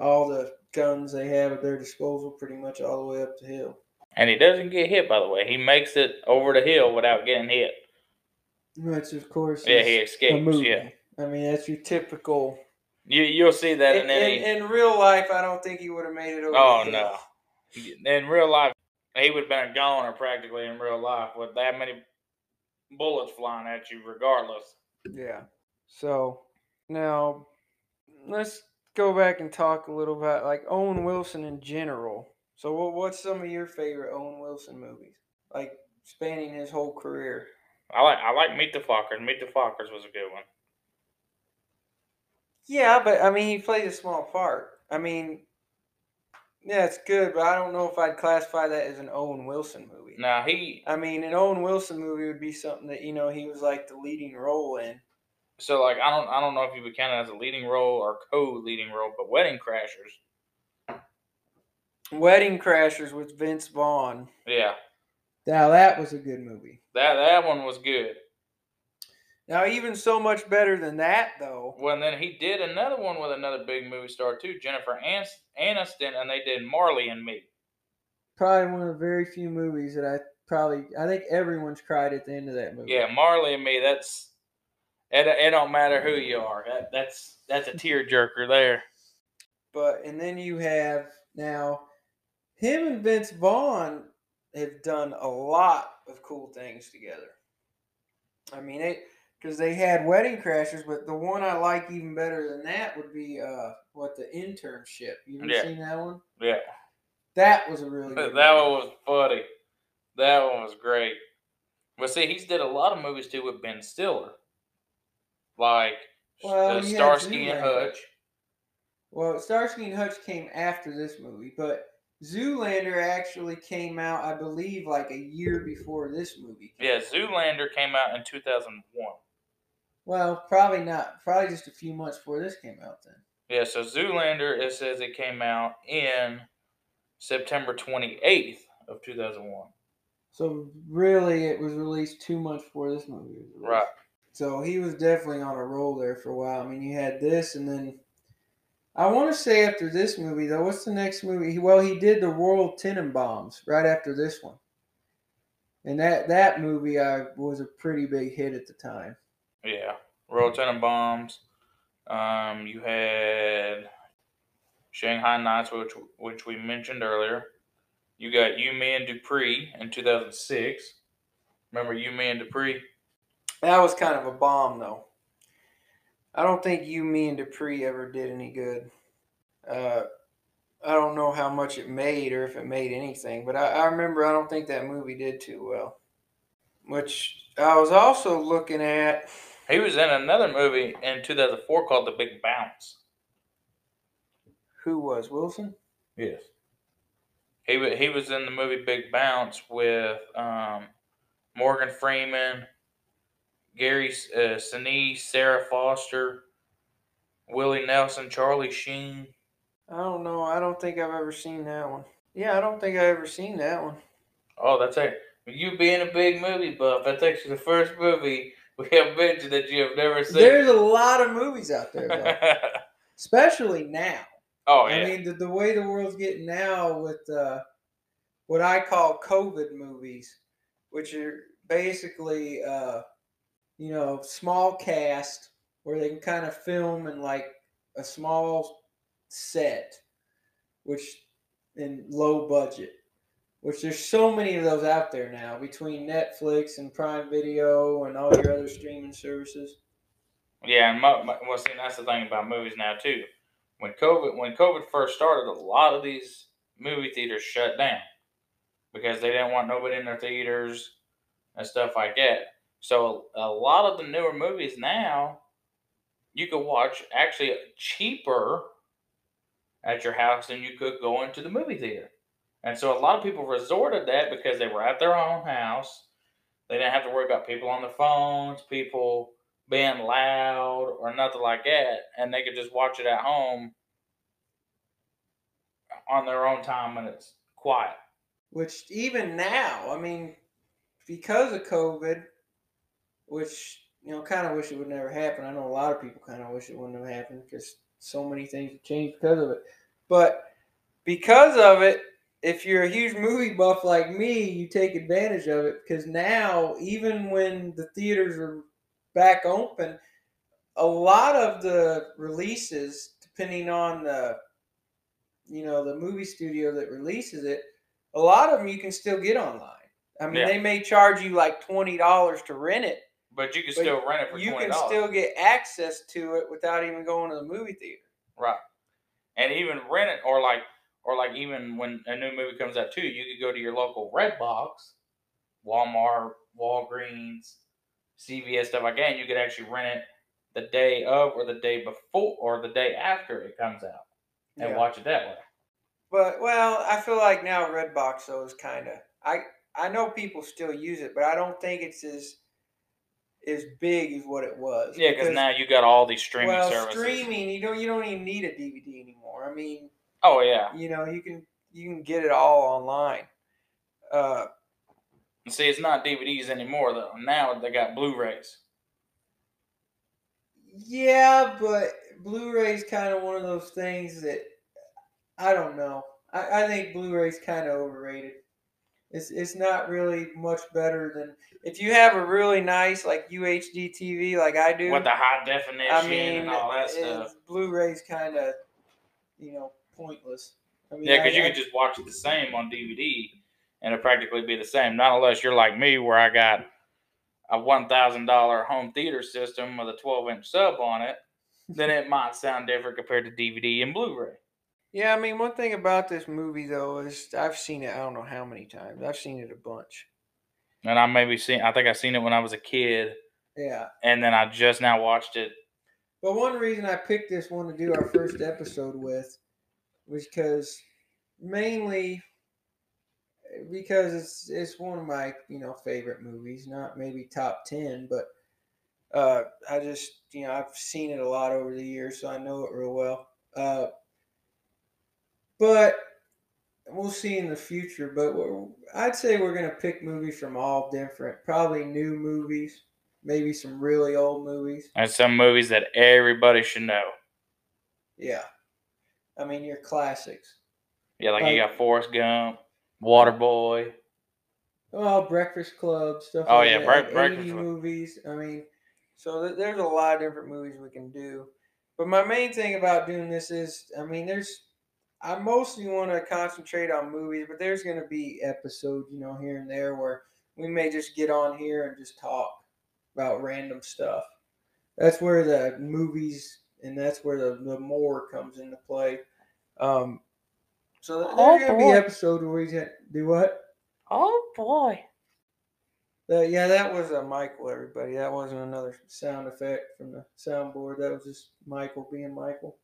all the guns they have at their disposal pretty much all the way up the hill. And he doesn't get hit, by the way. He makes it over the hill without getting hit. Which of course Yeah, he escapes. Yeah, I mean that's your typical you you'll see that in, in any. in, in real life I don't think he would have made it over oh no! In real life, he would have been a goner practically in real life with that many bullets flying at you, regardless. Yeah. So now let's go back and talk a little about like Owen Wilson in general. So what what's some of your favorite Owen Wilson movies? Like spanning his whole career. I like I like Meet the Fockers. Meet the Fockers was a good one. Yeah, but I mean he played a small part. I mean yeah, it's good, but I don't know if I'd classify that as an Owen Wilson movie. Now he I mean, an Owen Wilson movie would be something that you know he was like the leading role in. so like I don't I don't know if you would count it as a leading role or co-leading role, but Wedding Crashers. Wedding Crashers with Vince Vaughn. Yeah, Now that was a good movie. that that one was good. Now even so much better than that though. Well, and then he did another one with another big movie star too, Jennifer Aniston, and they did Marley and Me. Probably one of the very few movies that I probably I think everyone's cried at the end of that movie. Yeah, Marley and Me. That's it. It don't matter who you are. That that's that's a tearjerker there. But and then you have now him and Vince Vaughn have done a lot of cool things together. I mean it because they had Wedding Crashers, but the one I like even better than that would be uh what the internship. You ever Yeah. seen that one? Yeah, That was a really that one was funny. That one was great. But see, he's did a lot of movies too with Ben Stiller, like Well, you Starsky and Hutch. Well, Starsky and Hutch came after this movie, but Zoolander actually came out, I believe, like a year before this movie. Came Yeah, out. Zoolander came out in two thousand one. Well, probably not. Probably just a few months before this came out. Then. Yeah, so Zoolander it says it came out in September twenty eighth of two thousand one. So really, it was released two months before this movie was released. Right. So he was definitely on a roll there for a while. I mean, you had this, and then I want to say after this movie though, what's the next movie? Well, he did the Royal Tenenbaums right after this one, and that that movie I was a pretty big hit at the time. Yeah, Royal Tenenbaums. Um, you had Shanghai Nights, which which we mentioned earlier. You got You, Me, and Dupree in two thousand six. Remember You, Me, and Dupree? That was kind of a bomb though. I don't think you, me, and Dupree ever did any good. Uh, I don't know how much it made or if it made anything, but I, I remember I don't think that movie did too well. Which I was also looking at. He was in another movie in two thousand four called The Big Bounce. Who was Wilson? Yes. He he was in the movie Big Bounce with um, Morgan Freeman, Gary uh, Sinise, Sara Foster, Willie Nelson, Charlie Sheen. I don't know. I don't think I've ever seen that one. Yeah, I don't think I've ever seen that one. Oh, that's it. You being a big movie buff, that that's actually the first movie we have mentioned that you have never seen. There's a lot of movies out there, though, especially now. oh I mean, the, the way the world's getting now with uh, what I call COVID movies, which are basically, uh, you know, small cast where they can kind of film in like a small set, which in low budget. Which there's so many of those out there now between Netflix and Prime Video and all your other streaming services. yeah. And mo- mo- well, see, that's the thing about movies now too. When COVID when COVID first started, a lot of these movie theaters shut down because they didn't want nobody in their theaters and stuff like that. So a lot of the newer movies now, you could watch actually cheaper at your house than you could going to the movie theater. And so a lot of people resorted that because they were at their own house. They didn't have to worry about people on the phones, people being loud or nothing like that, and they could just watch it at home on their own time when it's quiet. Which even now, I mean, because of COVID, which you know, kind of wish it would never happen. I know a lot of people kind of wish it wouldn't have happened because so many things have changed because of it. But because of it, if you're a huge movie buff like me, you take advantage of it because now, even when the theaters are back open, a lot of the releases, depending on the you know the movie studio that releases it, a lot of them you can still get online. I mean, Yeah. they may charge you like twenty dollars to rent it, But you can But still rent it for you twenty can still get access to it without even going to the movie theater. Right. And even rent it or like or like even when a new movie comes out too, you could go to your local Redbox, Walmart, Walgreens, CVS, stuff like that, and you could actually rent it the day of or the day before or the day after it comes out and Yeah. watch it that way. But well, I feel like now Redbox though is kind of I I know people still use it, but I don't think it's as as big as what it was. Yeah, because now you got all these streaming well, services. streaming you don't you don't even need a DVD anymore. I mean, Oh yeah. you know you can you can get it all online. Uh, See, it's not DVDs anymore though. Now they got Blu-rays. yeah, but Blu-ray's kind of one of those things that I don't know. I, I think Blu-ray's kind of overrated. It's it's not really much better than if you have a really nice like UHD TV like I do. With the high definition I mean, and all that stuff. Blu-ray's kind of you know pointless. I mean, Yeah, because you I- could just watch it the same on DVD and it'd practically be the same. Not unless you're like me, where I got a one thousand dollar home theater system with a twelve inch sub on it. Then it might sound different compared to DVD and Blu-ray. Yeah, I mean, one thing about this movie though is I've seen it. I don't know how many times. I've seen it a bunch. And I maybe seen. I think I seen it when I was a kid, Yeah, and then I just now watched it. but one reason I picked this one to do our first episode with was because mainly because it's it's one of my you know favorite movies. Not maybe top ten, but uh, I just you know I've seen it a lot over the years, so I know it real well. Uh, but we'll see in the future. But we're, I'd say we're gonna pick movies from all different, probably new movies, maybe some really old movies. And some movies that everybody should know. Yeah, I mean your classics. Yeah, like you got Forrest Gump, Waterboy. Oh, Breakfast Club stuff. Oh, like yeah, that, Bre- like Breakfast movies. I mean, so th- there's a lot of different movies we can do. But my main thing about doing this is, I mean, there's, I mostly want to concentrate on movies, but there's going to be episodes, you know, here and there where we may just get on here and just talk about random stuff. That's where the movies and that's where the, the more comes into play. Um, so th- Oh, there's going to boy. be episodes where we can do what? Oh boy. Uh, yeah, that was a Michael, everybody. That wasn't another sound effect from the soundboard. That was just Michael being Michael.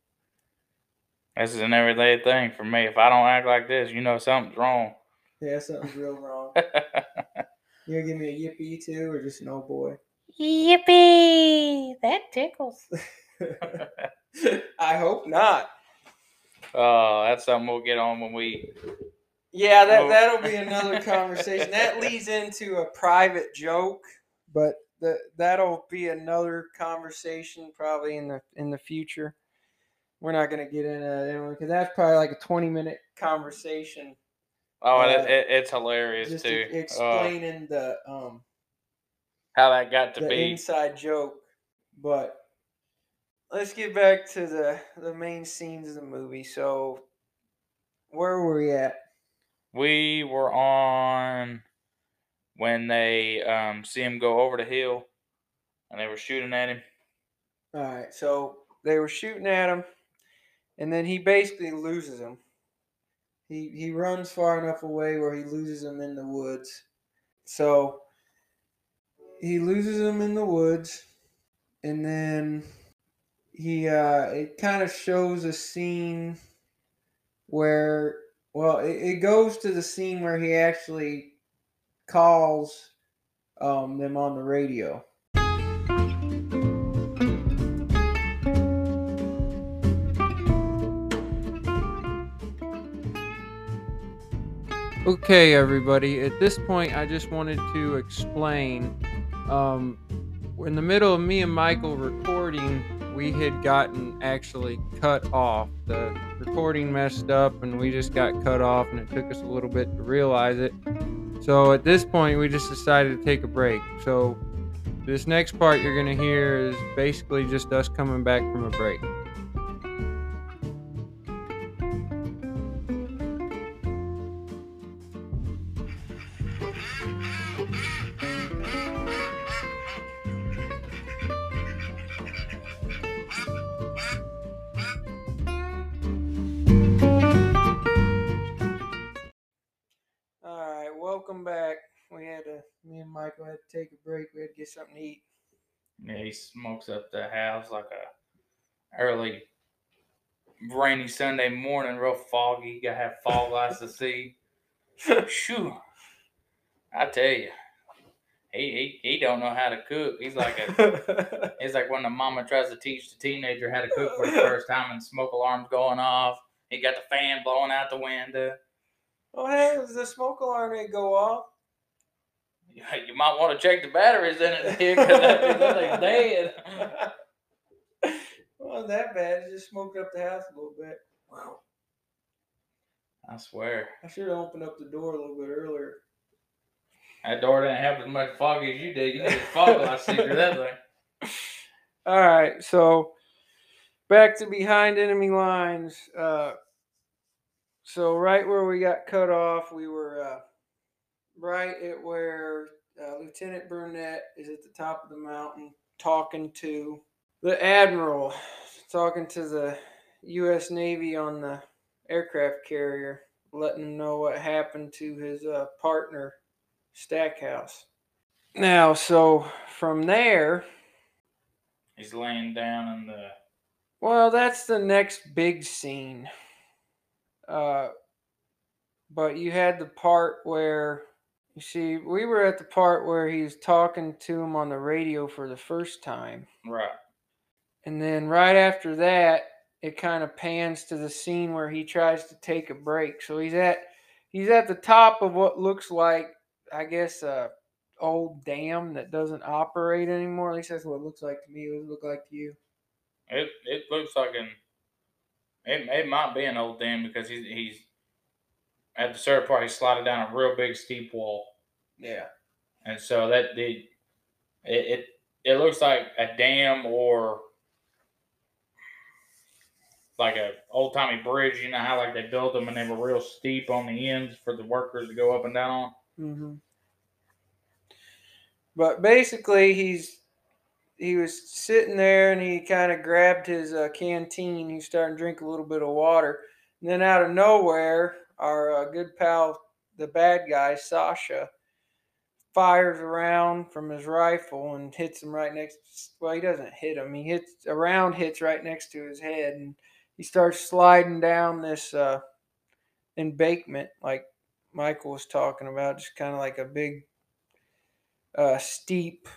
This is an everyday thing for me. If I don't act like this, you know something's wrong. Yeah, something's real wrong. You gonna give me a yippee too, or just no boy? Yippee! That tickles. I hope not. Oh, that's something we'll get on when we. Yeah, that Oh. that'll be another conversation. that leads into a private joke, but the, that'll be another conversation probably in the in the future. We're not gonna get into that because that's probably like a twenty minute conversation Oh, and Uh, it, it, it's hilarious too. Uh, explaining the um how that got to the be. inside joke. But let's get back to the the main scenes of the movie. So where were we at? We were on when they um, see him go over the hill, and they were shooting at him. All right, so they were shooting at him, and then he basically loses him. He he runs far enough away where he loses him in the woods. So he loses him in the woods, and then he uh, it kind of shows a scene where Well, it, it goes to the scene where he actually calls um, them on the radio. Okay, everybody. At this point, I just wanted to explain. Um, in the middle of me and Michael recording, we had gotten actually cut off. The recording messed up, and we just got cut off, and it took us a little bit to realize it. So at this point, we just decided to take a break. So this next part you're going to hear is basically just us coming back from a break. He smokes up the house like a early rainy Sunday morning, real foggy. You gotta have fog lights to see. Shoo! I tell you, he, he he don't know how to cook. He's like a he's like when the mama tries to teach the teenager how to cook for the first time and smoke alarm's going off. He got the fan blowing out the window. Oh, what happens? The smoke alarm didn't go off. You, might want to check the batteries in it here because that means that thing's dead. wasn't that bad. It just smoked up the house a little bit. I swear. I should have opened up the door a little bit earlier. That door didn't have as much fog as you did. You need a fog light secret that thing. All right, so back to behind enemy lines. Uh, so right where we got cut off, we were uh, right at where uh, Lieutenant Burnett is at the top of the mountain talking to the admiral, talking to the U.S. Navy on the aircraft carrier, letting him know what happened to his uh, partner, Stackhouse. Now, so from there, He's laying down in the Well, that's the next big scene. Uh, but you had the part where you see we were at the part where he's talking to him on the radio for the first time, right. and then right after that, it kind of pans to the scene where he tries to take a break. So he's at he's at the top of what looks like, I guess, a old dam that doesn't operate anymore. At least that's what it looks like to me. What it look like to you? It it looks like an it, it might be an old dam because he's he's at the certain part he slided down a real big steep wall. Yeah. And so that the it, it it looks like a dam or like a old timey bridge. You know how like they built them and they were real steep on the ends for the workers to go up and down on. hmm But basically, he's he was sitting there and he kind of grabbed his uh, canteen. He's starting to drink a little bit of water, and then out of nowhere, our uh, good pal, the bad guy Sasha, fires around from his rifle and hits him right next. Well, he doesn't hit him. He hits a round hits right next to his head, and he starts sliding down this uh, embankment like Michael was talking about, just kind of like a big, uh, steep,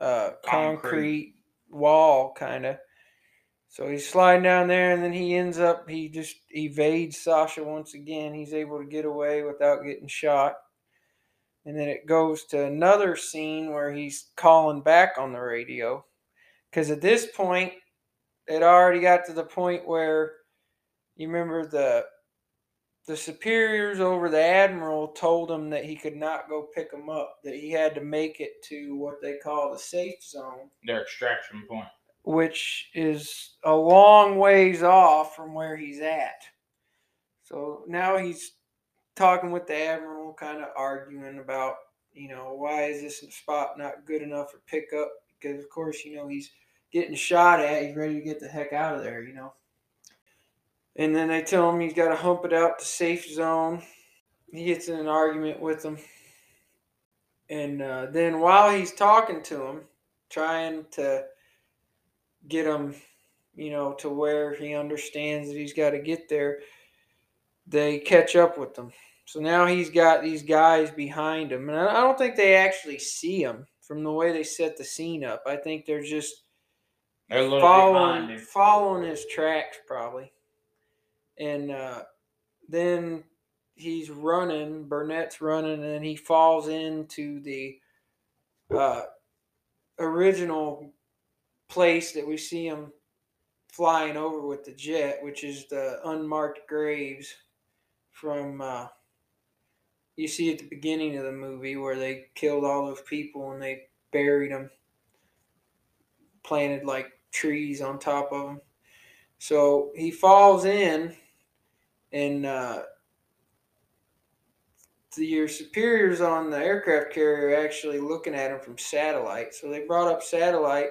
uh, concrete, Concrete. wall, kind of. So he's sliding down there, and then he ends up. He just evades Sasha once again. He's able to get away without getting shot. And then it goes to another scene where he's calling back on the radio. Because at this point, it already got to the point where you remember the the superiors over the admiral told him that he could not go pick him up, that he had to make it to what they call the safe zone, Their extraction point. which is a long ways off from where he's at. So now he's talking with the admiral, kind of arguing about, you know, why is this spot not good enough for pickup? Because of course, you know, he's getting shot at. He's ready to get the heck out of there, you know. And then they tell him he's got to hump it out to safe zone. He gets in an argument with them. And uh, then while he's talking to him, trying to get him, you know, to where he understands that he's got to get there, they catch up with them. So now he's got these guys behind him, and I don't think they actually see him from the way they set the scene up. I think they're just They're a little bit following following his tracks probably, and uh, then he's running. Burnett's running, and then he falls into the uh, original place that we see him flying over with the jet, which is the unmarked graves from uh, you see at the beginning of the movie where they killed all those people and they buried them, planted like trees on top of them. So he falls in, and uh, your superiors on the aircraft carrier are actually looking at him from satellite. So they brought up satellite,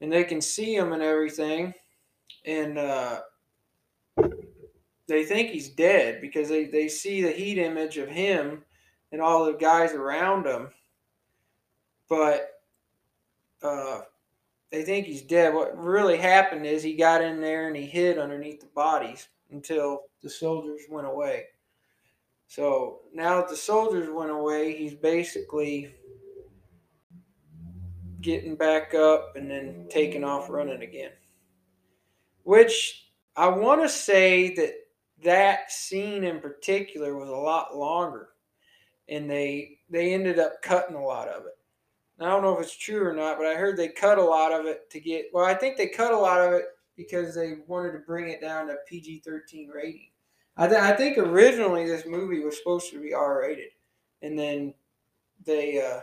and they can see him and everything, and uh, they think he's dead because they, they see the heat image of him and all the guys around him, but uh, they think he's dead. What really happened is he got in there and he hid underneath the bodies until the soldiers went away. So now that the soldiers went away, he's basically getting back up and then taking off running again. Which I want to say that that scene in particular was a lot longer, and they they ended up cutting a lot of it. I don't know if it's true or not, but I heard they cut a lot of it to get. Well, I think they cut a lot of it because they wanted to bring it down to PG thirteen rating. I, th- I think originally this movie was supposed to be R rated, and then they uh,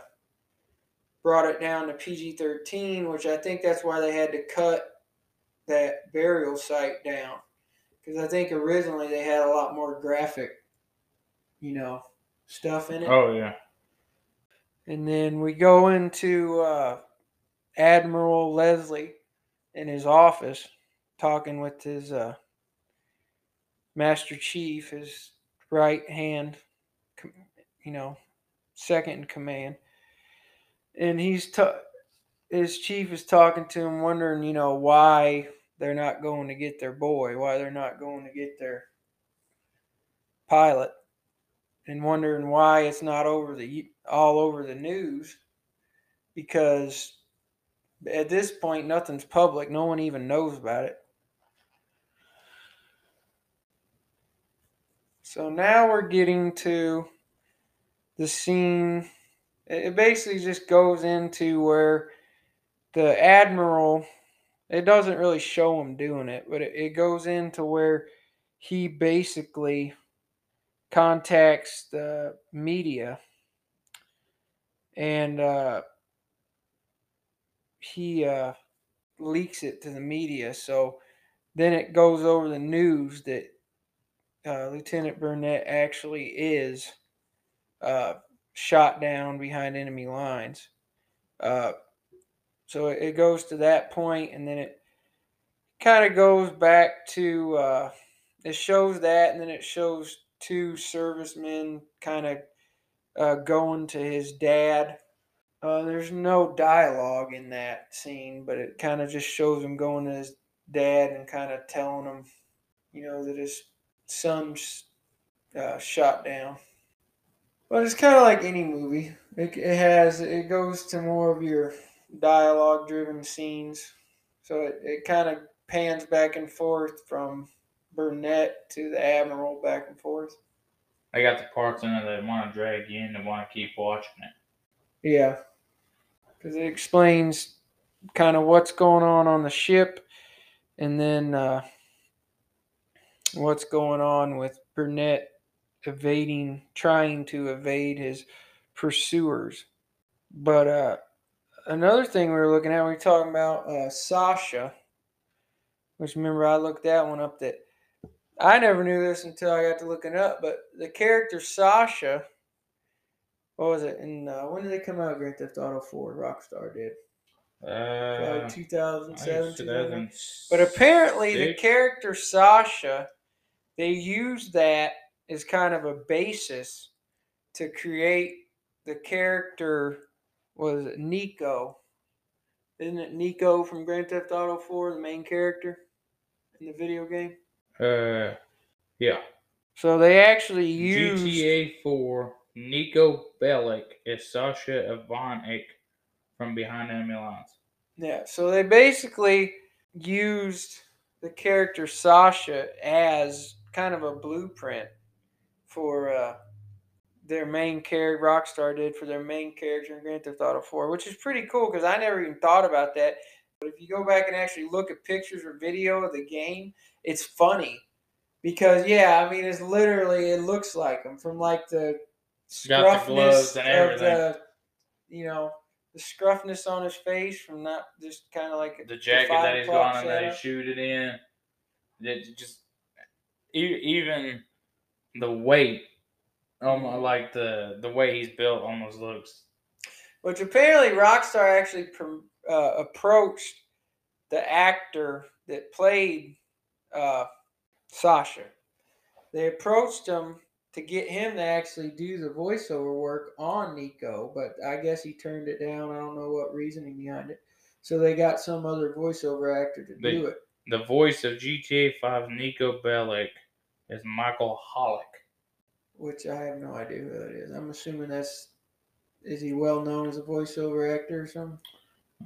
brought it down to PG thirteen, which I think that's why they had to cut that burial site down because I think originally they had a lot more graphic, you know, stuff in it. Oh yeah. And then we go into uh, Admiral Leslie in his office talking with his uh, Master Chief, his right hand, you know, second in command. And he's ta- his chief is talking to him, wondering, you know, why they're not going to get their boy, why they're not going to get their pilot, and wondering why it's not over the all over the news because at this point nothing's public. No one even knows about it. So now we're getting to the scene. It basically just goes into where the admiral it doesn't really show him doing it but it, it goes into where he basically contacts the media and uh, he uh, leaks it to the media. So then it goes over the news that uh, Lieutenant Burnett actually is uh, shot down behind enemy lines. So it, it goes to that point, and then it kind of goes back to uh, it shows that, and then it shows two servicemen kind of uh, going to his dad. Uh, there's no dialogue in that scene, but it kind of just shows him going to his dad and kind of telling him, you know, that his son's uh, shot down. But it's kind of like any movie. It, it has it goes to more of your dialogue driven scenes, so it, it kind of pans back and forth from Burnett to the Admiral back and forth. They got the parts in it that want to drag you in and want to keep watching it. Yeah, because it explains kind of what's going on on the ship, and then uh, what's going on with Burnett evading, trying to evade his pursuers. But uh, another thing we were looking at, we were talking about uh, Sasha, which remember I looked that one up. That I never knew this until I got to looking up. But the character Sasha, what was it? And uh, when did it come out? Grand Theft Auto Four, Rockstar did. Uh, Probably 2007, 2000 But apparently, the character Sasha, they used that as kind of a basis to create the character. Was it Niko? Isn't it Niko from Grand Theft Auto 4, the main character in the video game? Uh, yeah. So they actually used GTA 4, Niko Bellic is Sasha Ivanek from Behind Enemy Lines. Yeah, so they basically used the character Sasha as kind of a blueprint for uh, their main character. Rockstar did for their main character in Grand Theft Auto 4, which is pretty cool because I never even thought about that. But if you go back and actually look at pictures or video of the game, it's funny because yeah, I mean it's literally it looks like them from like the the scruffness and of everything. the, you know, the scruffness on his face from not just kind of like The jacket that he's got and that he setup. shoot it in. It just even the weight, um, like the the way he's built, almost looks. Which apparently Rockstar actually pr- uh, approached the actor that played uh, Sasha. They approached him to get him to actually do the voiceover work on Niko, but I guess he turned it down. I don't know what reasoning behind it. So they got some other voiceover actor to They- do it. The voice of GTA 5 Niko Bellic is Michael Hollick. Which I have no idea who that is. I'm assuming that's is he well known as a voiceover actor or something?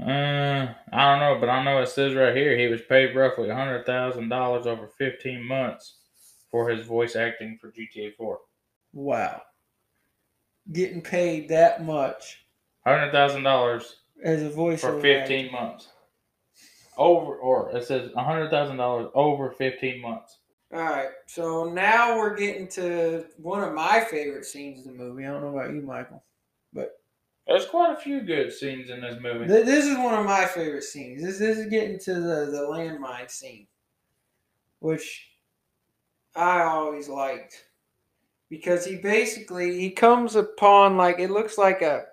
Uh, I don't know, but I know it says right here he was paid roughly hundred thousand dollars over fifteen months for his voice acting for GTA Four. Wow, getting paid that much Hundred thousand dollars as a voiceover for fifteen months. Over, or it says hundred thousand dollars over fifteen months. All right, so now we're getting to one of my favorite scenes in the movie. I don't know about you, Michael, but There's quite a few good scenes in this movie. th- this is one of my favorite scenes. This, this is getting to the the landmine scene, which I always liked because he basically he comes upon like it looks like a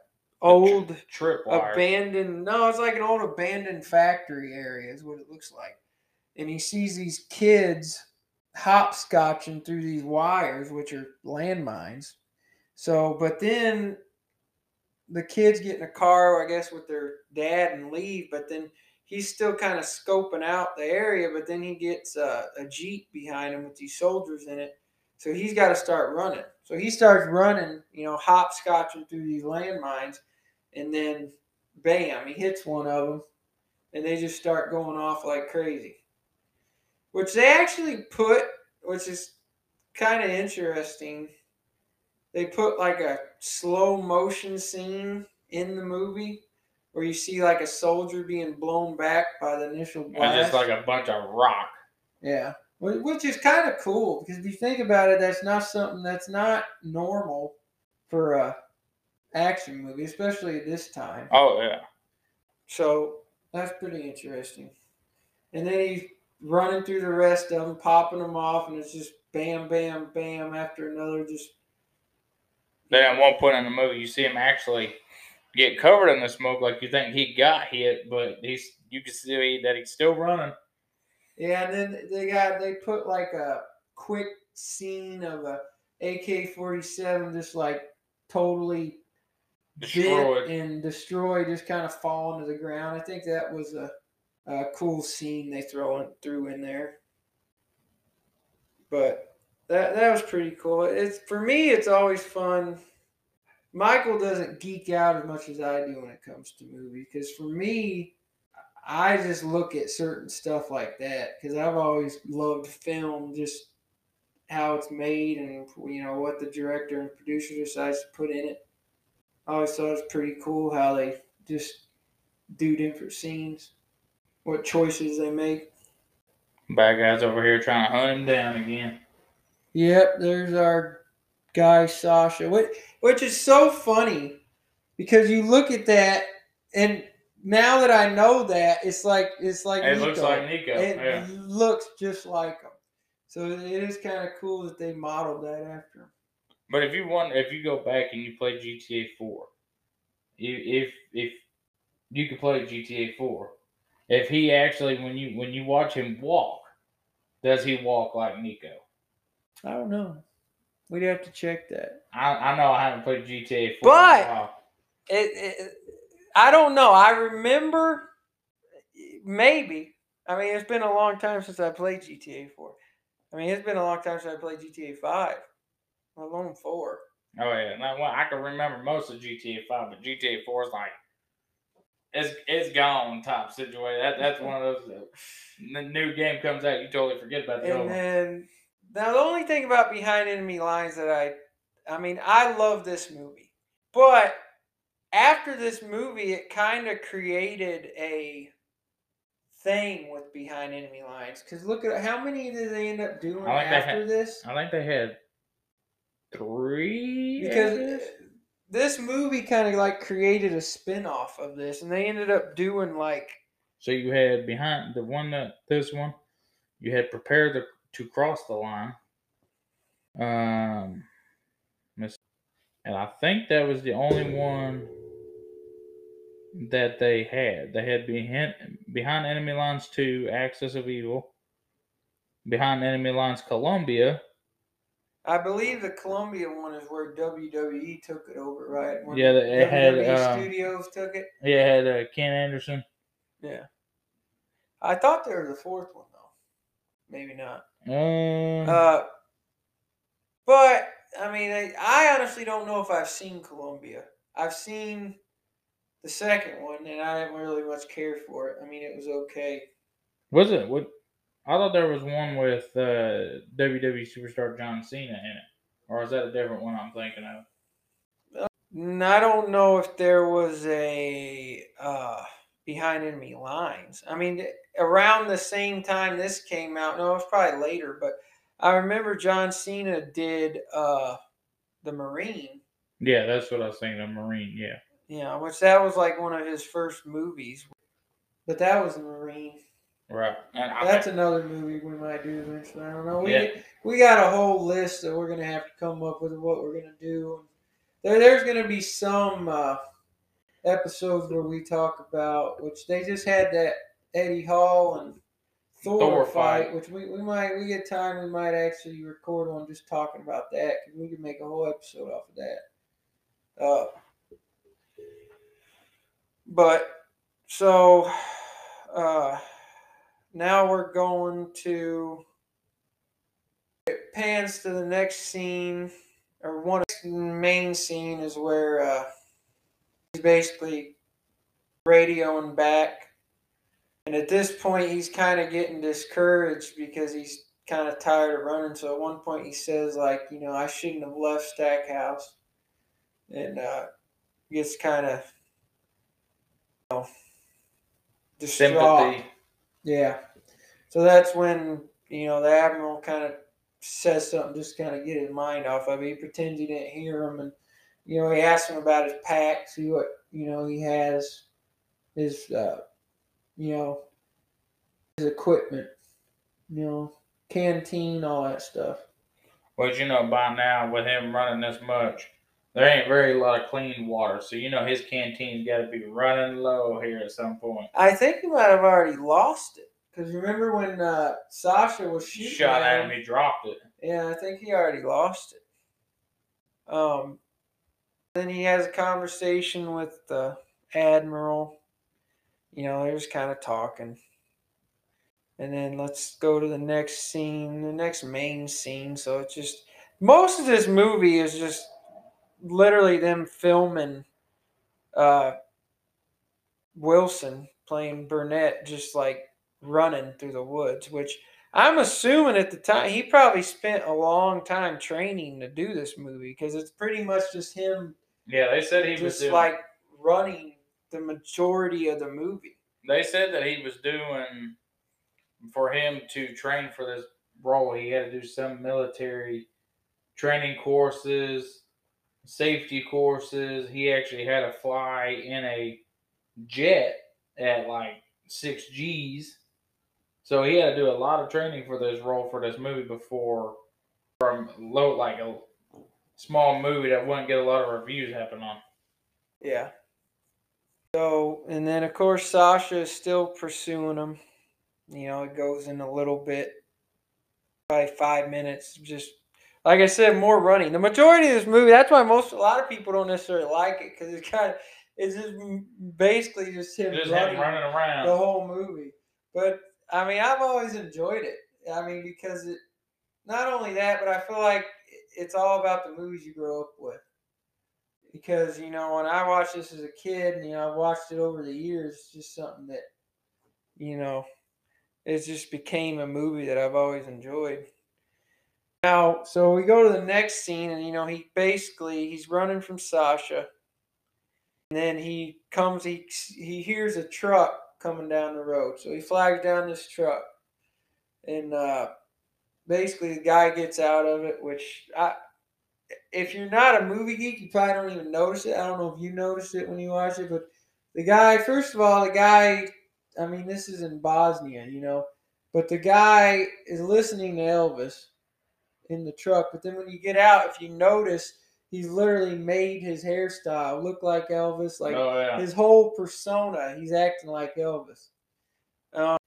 old trip abandoned no it's like an old abandoned factory area is what it looks like and he sees these kids hopscotching through these wires which are landmines. So but then the kids get in a car i guess with their dad and leave but then he's still kind of scoping out the area but then he gets uh, a jeep behind him with these soldiers in it. So he's got to start running. So he starts running you know hopscotching through these landmines and then bam, he hits one of them, and they just start going off like crazy. Which they actually put, which is kind of interesting. They put like a slow motion scene in the movie where you see like a soldier being blown back by the initial And blast. just like a bunch of rock. Yeah, which is kind of cool because if you think about it, that's not something that's not normal for a action movie, especially at this time. Oh yeah. So that's pretty interesting. And then he's running through the rest of them, popping them off, and it's just bam, bam, bam after another. Just Then at one point in the movie, you see him actually get covered in the smoke, like you think he got hit, but he's you can see that he's still running. yeah. And then they got they put like a quick scene of a AK forty seven just like totally Destroyed. bit and destroyed, just kind of falling to the ground. I think that was a, a cool scene they throw in, threw in there. But that that was pretty cool. It's for me, it's always fun. Michael doesn't geek out as much as I do when it comes to movies because for me, I just look at certain stuff like that because I've always loved film, just how it's made and you know what the director and producer decides to put in it. I always thought it was pretty cool how they just do different scenes, what choices they make. Bad guys over here trying to hunt him down again. Yep, there's our guy Sasha, which which is so funny because you look at that and now that I know that, it's like it's like It Niko. looks like Niko. It yeah. looks just like him. So it is kind of cool that they modeled that after him. But if you want, if you go back and you play GTA Four, you, if if you could play GTA Four, if he actually when you when you watch him walk, does he walk like Niko? I don't know. We'd have to check that. I, I know I haven't played GTA Four. But- in a while. It, it, I don't know. I remember maybe. I mean, it's been a long time since I played GTA 4. I mean, it's been a long time since I played GTA Five, let alone four. Oh yeah, now, well, I can remember most of GTA Five, but GTA Four is like it's it's gone type situation. That that's one of those. Uh, the new game comes out, you totally forget about the old. And one. then now the only thing about Behind Enemy Lines that I, I mean, I love this movie, but after this movie, it kind of created a thing with Behind Enemy Lines. Because look at how many did they end up doing I like that after ha- this? I think they had three. Because this movie kind of like created a spin-off of this, and they ended up doing like So you had behind the one that this one, you had prepared to, to cross the line. Um, and I think that was the only one that they had. They had behind behind enemy lines two, Axis of Evil. Behind enemy lines, Colombia. I believe the Colombia one is where WWE took it over, right? When Yeah, it had, WWE um, Studios took it. Yeah, it had uh, Ken Anderson. Yeah. I thought there was a fourth one though. Maybe not. Um, Uh, but I mean, I, I honestly don't know if I've seen Colombia. I've seen the second one, and I didn't really much care for it. I mean, it was okay. was it? What? I thought there was one with uh, WWE superstar John Cena in it, or is that a different one I'm thinking of? I don't know if there was a uh, behind enemy lines. I mean, around the same time this came out. No, it was probably later, but I remember John Cena did uh, the Marine. Yeah, that's what I was thinking of. Marine. Yeah. Yeah, which that was like one of his first movies. But that was the Marine. Right. And I, That's another movie we might do eventually. I don't know. We Yeah. we got a whole list that we're gonna have to come up with what we're gonna do. There, there's gonna be some uh, episodes where we talk about which they just had that Eddie Hall and Thor, Thor fight, fight. which we, we might we get time we might actually record on just talking about that because we could make a whole episode off of that. Uh, but so uh, now we're going to it pans to the next scene or one main scene is where uh, he's basically radioing back and at this point he's kind of getting discouraged because he's kind of tired of running so at one point he says like you know i shouldn't have left stackhouse and uh gets kind of you know, distraught. sympathy. Yeah. So that's when, you know, the Admiral kind of says something just kind of get his mind off of it. He pretends he didn't hear him. And, you know, he asks him about his pack, see what, you know, he has, his, uh, you know, his equipment, you know, canteen, all that stuff. But you know, by now with him running this much, there ain't very a lot of clean water. So you know his canteen's got to be running low here at some point. I think he might have already lost it. Because remember when uh, Sasha was shooting Shot at at him, he dropped it. Yeah, I think he already lost it. Um, then he has a conversation with the admiral. You know, they're just kind of talking. And then let's go to the next scene, the next main scene. So it's just most of this movie is just literally them filming uh, Wilson playing Burnett, just like running through the woods, which I'm assuming at the time he probably spent a long time training to do this movie because it's pretty much just him Yeah, they said he was doing. like running the majority of the movie. they said that he was doing for him to train for this role. He had to do some military training courses, safety courses. He actually had to fly in a jet at like six G's. So he had to do a lot of training for this role for this movie before from low like a small movie that wouldn't get a lot of reviews happen on. Yeah. So and then of course Sasha is still pursuing him. You know, it goes in a little bit, probably five minutes. Just like I said, more running. The majority of this movie. That's why most a lot of people don't necessarily like it because it's kind of it's just basically just him Just running. him running around. the whole movie. But I mean, I've always enjoyed it. I mean, because it not only that, but I feel like it's all about the movies you grow up with. Because you know, when I watched this as a kid, and you know, I've watched it over the years. It's just something that, you know, it just became a movie that I've always enjoyed. Now, so we go to the next scene, and you know, he basically he's running from Sasha, and then he comes, he he hears a truck coming down the road, so he flags down this truck, and uh, basically the guy gets out of it, which I. If you're not a movie geek, you probably don't even notice it. I don't know if you noticed it when you watch it, but the guy, first of all, the guy, I mean, this is in Bosnia, you know, but the guy is listening to Elvis in the truck. But then when you get out, if you notice, he's literally made his hairstyle look like Elvis. Like oh yeah. his whole persona, he's acting like Elvis. Um,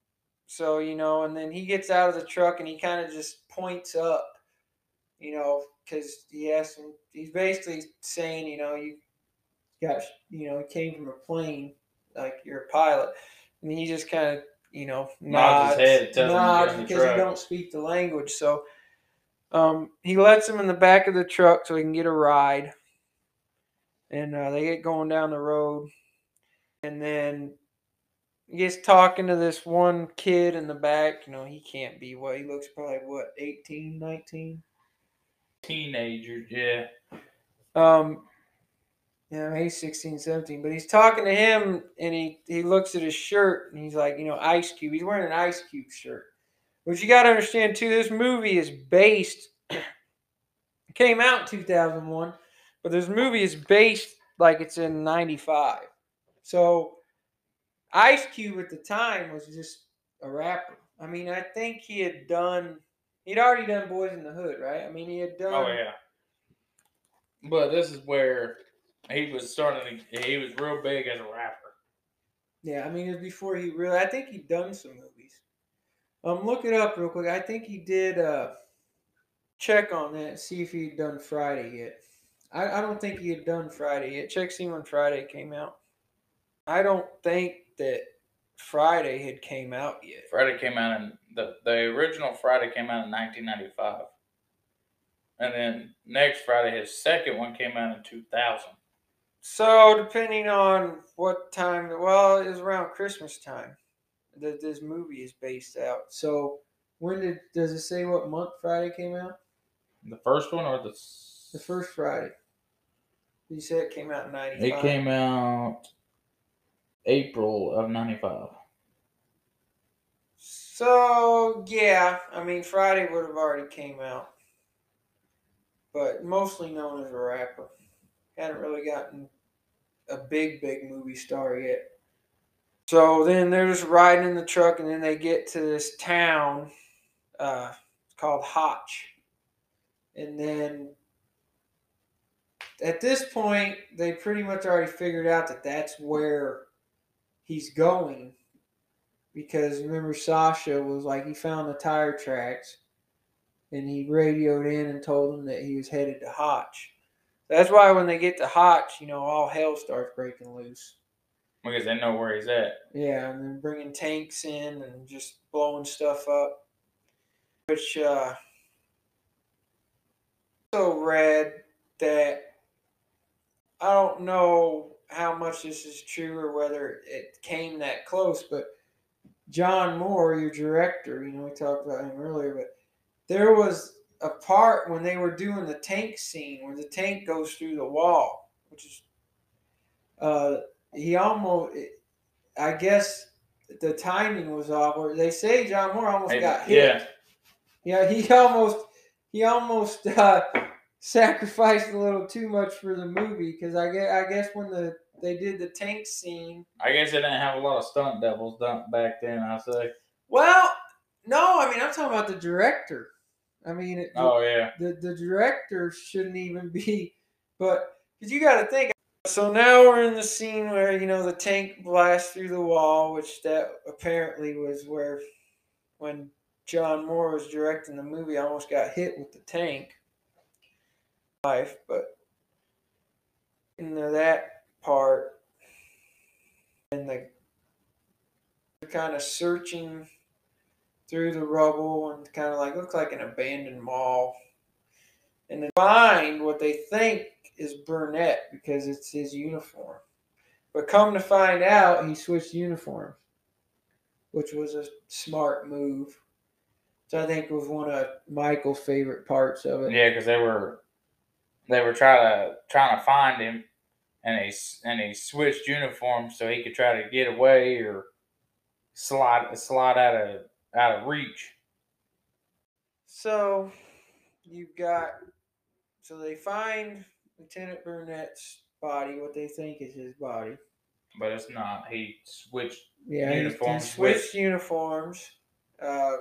so you know, and then he gets out of the truck and he kind of just points up, you know, because he asked him. He's basically saying, you know, you got, you know, he came from a plane, like you're a pilot, and he just kind of, you know, Nods nods, his head, tells him to get nods because he don't speak the language. So um, he lets him in the back of the truck so he can get a ride. And uh, they get going down the road. And then he gets talking to this one kid in the back. You know, he can't be what? He looks probably, what, 18, 19? Teenager, yeah. Um, yeah, he's 16, 17. But he's talking to him and he, he looks at his shirt and he's like, you know, Ice Cube. He's wearing an Ice Cube shirt. Which you got to understand, too, this movie is based, it came out in 2001, but this movie is based like it's in 95. So Ice Cube at the time was just a rapper. I mean, I think he had done, he'd already done Boyz n the Hood, right? I mean, he had done. Oh yeah. But this is where he was starting to he was real big as a rapper. Yeah, I mean, it was before he really. I think he'd done some movies. Um, look it up real quick. I think he did. Uh, check on that. See if he'd done Friday yet. I, I don't think he had done Friday yet. Check see when Friday came out. I don't think that Friday had came out yet. Friday came out in the the original Friday came out in 1995, and then next Friday his second one came out in 2000. So depending on what time, well, it was around Christmas time that this movie is based out. So when did does it say what month Friday came out? The first one or the s- The first Friday. You said it came out in '95. It came out April of 95. So yeah, I mean Friday would have already came out, but mostly known as a rapper. Hadn't really gotten a big big movie star yet. So then they're just riding in the truck, and then they get to this town. Uh, called Hotch, and then at this point, they pretty much already figured out that that's where he's going because remember Sasha was like he found the tire tracks and he radioed in and told them that he was headed to Hotch. That's why when they get to Hotch, you know, all hell starts breaking loose. Because they know where he's at. Yeah, and then bringing tanks in and just blowing stuff up, which uh, so rad that I don't know how much this is true or whether it came that close, but John Moore, your director, you know, we talked about him earlier, but there was a part when they were doing the tank scene where the tank goes through the wall, which is, uh, he almost, I guess the timing was off. Or they say John Moore almost got hit. yeah. Yeah, he almost he almost uh, sacrificed a little too much for the movie because I guess I guess when the they did the tank scene. I guess they didn't have a lot of stunt devils done back then, I say. Well, no, I mean I'm talking about the director. I mean, it, Oh, yeah. the the director shouldn't even be, but because you got to think. So now we're in the scene where you know the tank blasts through the wall, which that apparently was where when John Moore was directing the movie, I almost got hit with the tank. Life, but into that part, and the kind of searching through the rubble and kind of like looks like an abandoned mall. And they find what they think is Burnett because it's his uniform. But come to find out, he switched uniforms, which was a smart move. So I think it was one of Michael's favorite parts of it. Yeah, because they were they were trying to trying to find him, and he and he switched uniforms so he could try to get away or slide slide out of out of reach. So you've got so they find Lieutenant Burnett's body, what they think is his body. But it's not. He switched Yeah, he- he, uniforms. switched uniforms. Uh,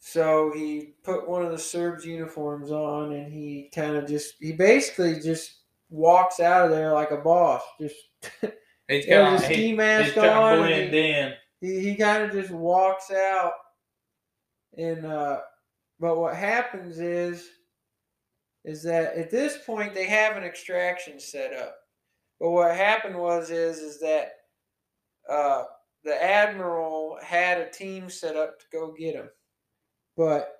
so he put one of the Serbs' uniforms on, and he kind of just he basically just walks out of there like a boss. Just with, he's got the ski mask on blend he- in. he, he kind of just walks out and uh but what happens is is that at this point they have an extraction set up. But what happened was is is that uh the admiral had a team set up to go get him. But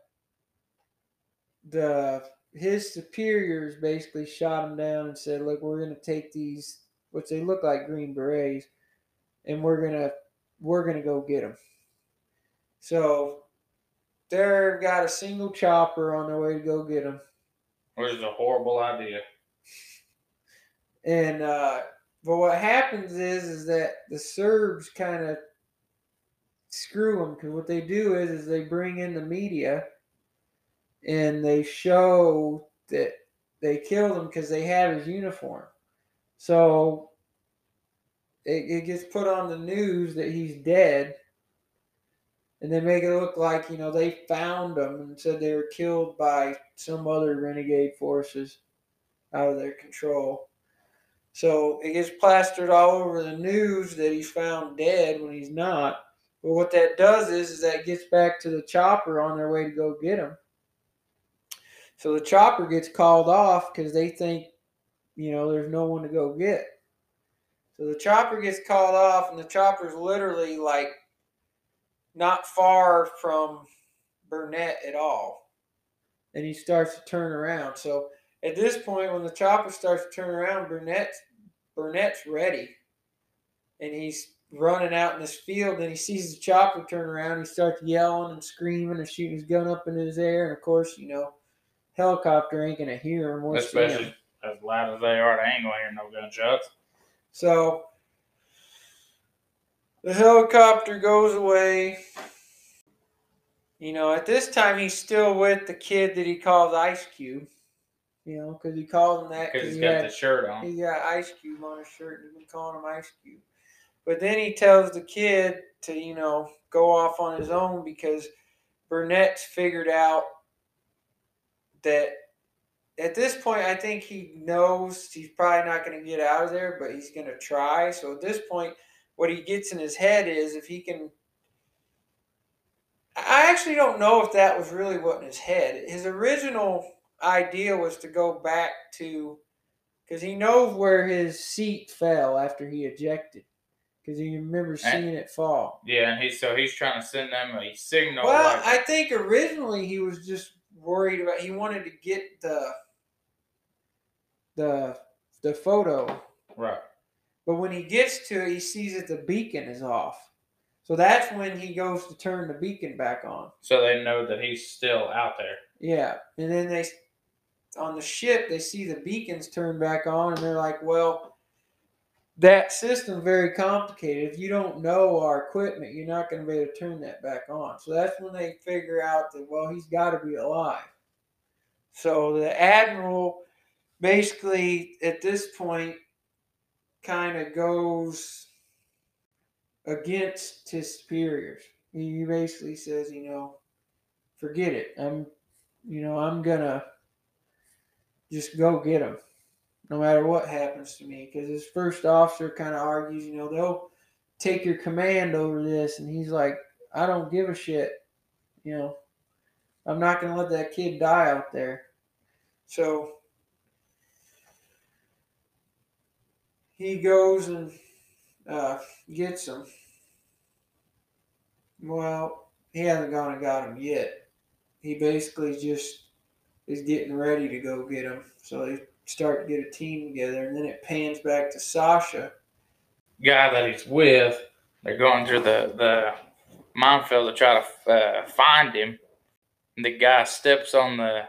the his superiors basically shot him down and said look we're going to take these which they look like green berets and we're to we're gonna go get them. So they've got a single chopper on their way to go get them, Which is a horrible idea. and uh, but what happens is is that the Serbs kind of screw them because what they do is is they bring in the media, and they show that they killed him because they have his uniform. So it, it gets put on the news that he's dead. And they make it look like, you know, they found him and said they were killed by some other renegade forces out of their control. So it gets plastered all over the news that he's found dead when he's not. But what that does is, is that gets back to the chopper on their way to go get him. So the chopper gets called off because they think, you know, there's no one to go get. So the chopper gets called off, and the chopper's literally like not far from Burnett at all. And he starts to turn around. So at this point, when the chopper starts to turn around, Burnett's Burnett's ready, and he's running out in this field. And he sees the chopper turn around. He starts yelling and screaming and shooting his gun up into his air. And of course, you know, helicopter ain't gonna hear him or see him. Especially as loud as they are, they ain't gonna hear no gunshots. So the helicopter goes away. You know, at this time he's still with the kid that he calls Ice Cube. You know, because he called him that Because because he's he, got had- the shirt on. he got Ice Cube on his shirt and he's been calling him Ice Cube. But then he tells the kid to, you know, go off on his own because Burnett's figured out that at this point, I think he knows he's probably not going to get out of there, but he's going to try. So at this point, what he gets in his head is if he can. I actually don't know if that was really what in his head. His original idea was to go back to. Because he knows where his seat fell after he ejected. Because he remembers And- seeing it fall. Yeah, and he's so he's trying to send them a signal. Well, like, I think originally he was just worried about. He wanted to get the the the photo, right. But when he gets to it, he sees that the beacon is off. So that's when he goes to turn the beacon back on. So they know that he's still out there. Yeah, and then they on the ship they see the beacons turn back on, and they're like, "Well, that system very complicated. If you don't know our equipment, you're not going to be able to turn that back on." So that's when they figure out that well, he's got to be alive. So the admiral basically at this point kind of goes against his superiors. He basically says, you know, forget it. I'm, you know, I'm gonna just go get him, no matter what happens to me. Because his first officer kind of argues, you know, they'll take your command over this, and he's like, I don't give a shit. You know, I'm not gonna let that kid die out there. So he goes and uh, gets him. Well, he hasn't gone and got him yet. He basically just is getting ready to go get him. So they start to get a team together, and then it pans back to Sasha. Guy that he's with, they're going through the the minefield to try to uh, find him. And the guy steps on the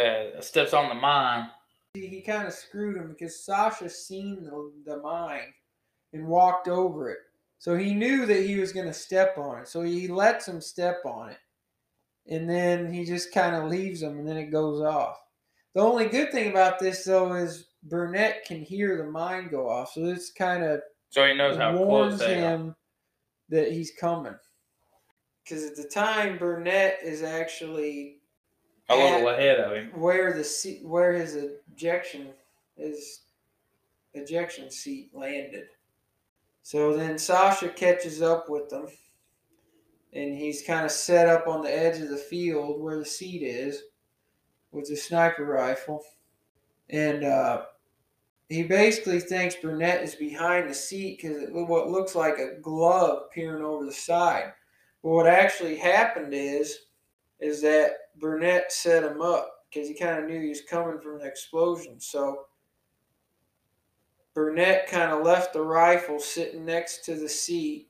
uh, steps on the mine. He, he kind of screwed him because Sasha seen the, the mine and walked over it. So he knew that he was going to step on it. So he lets him step on it. And then he just kind of leaves him and then it goes off. The only good thing about this, though, is Burnett can hear the mine go off. So this kind of So he knows how warns close they are. him that he's coming. Because at the time, Burnett is actually A little ahead of him. where the seat, where his ejection, his ejection seat landed. So then Sasha catches up with them, and he's kind of set up on the edge of the field where the seat is, with a sniper rifle, and uh, he basically thinks Burnett is behind the seat because it what looks like a glove peering over the side. But what actually happened is, is that Burnett set him up because he kind of knew he was coming from an explosion. So Burnett kind of left the rifle sitting next to the seat,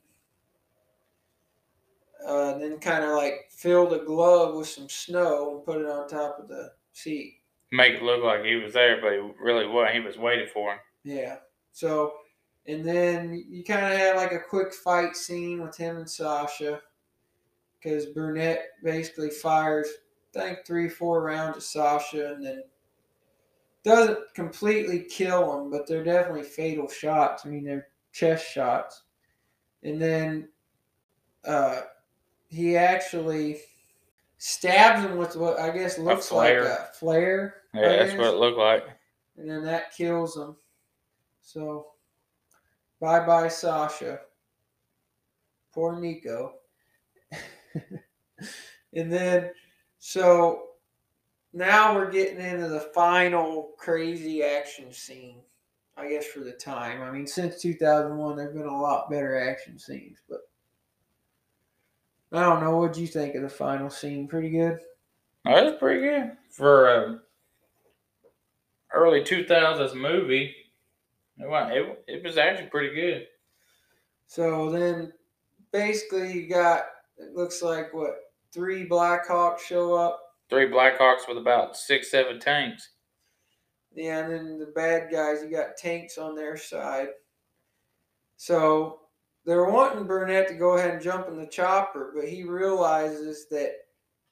uh, and then kind of like filled a glove with some snow and put it on top of the seat. Make it look like he was there, but he really wasn't. He was waiting for him. Yeah. So, and then you kind of had like a quick fight scene with him and Sasha because Burnett basically fires, think, three, four rounds of Sasha and then doesn't completely kill him, but they're definitely fatal shots. I mean, they're chest shots. And then uh, he actually stabs him with what I guess looks like a flare. I Yeah, that's guess what it looked like. and then that kills him. So, bye bye, Sasha. Poor Niko. and then, so now we're getting into the final crazy action scene, I guess, for the time. I mean, since 2001, there have been a lot better action scenes, but I don't know. What'd you think of the final scene? Pretty good? Oh, that's pretty good for a early two thousands movie. It, it was actually pretty good. So then basically you got it looks like what three Blackhawks show up. Three Blackhawks with about six, seven tanks. Yeah, and then the bad guys, you got tanks on their side. So they're wanting Burnett to go ahead and jump in the chopper, but he realizes that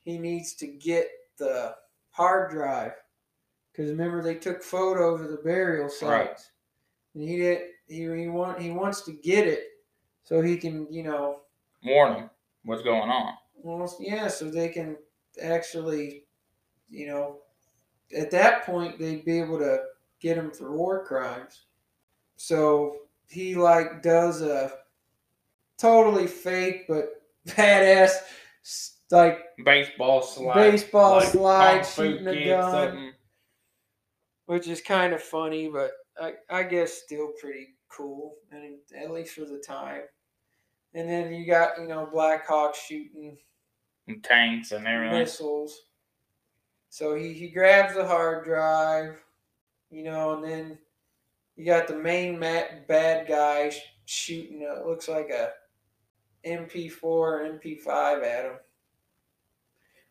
he needs to get the hard drive. Because remember they took photos of the burial sites. Right. And he did he, he want he wants to get it so he can, you know, Warn them what's going on. Well, yeah, so they can actually, you know, at that point they'd be able to get him for war crimes. So he like does a totally fake but badass like Baseball slide. Baseball slide, shooting a gun. something. which is kind of funny, but I, I guess still pretty cool, and at least for the time. And then you got you know Blackhawks shooting And tanks and everything. missiles. So he, he grabs the hard drive, you know, and then you got the main mat, bad guy sh- shooting, it looks like a MP4 or MP5 at him.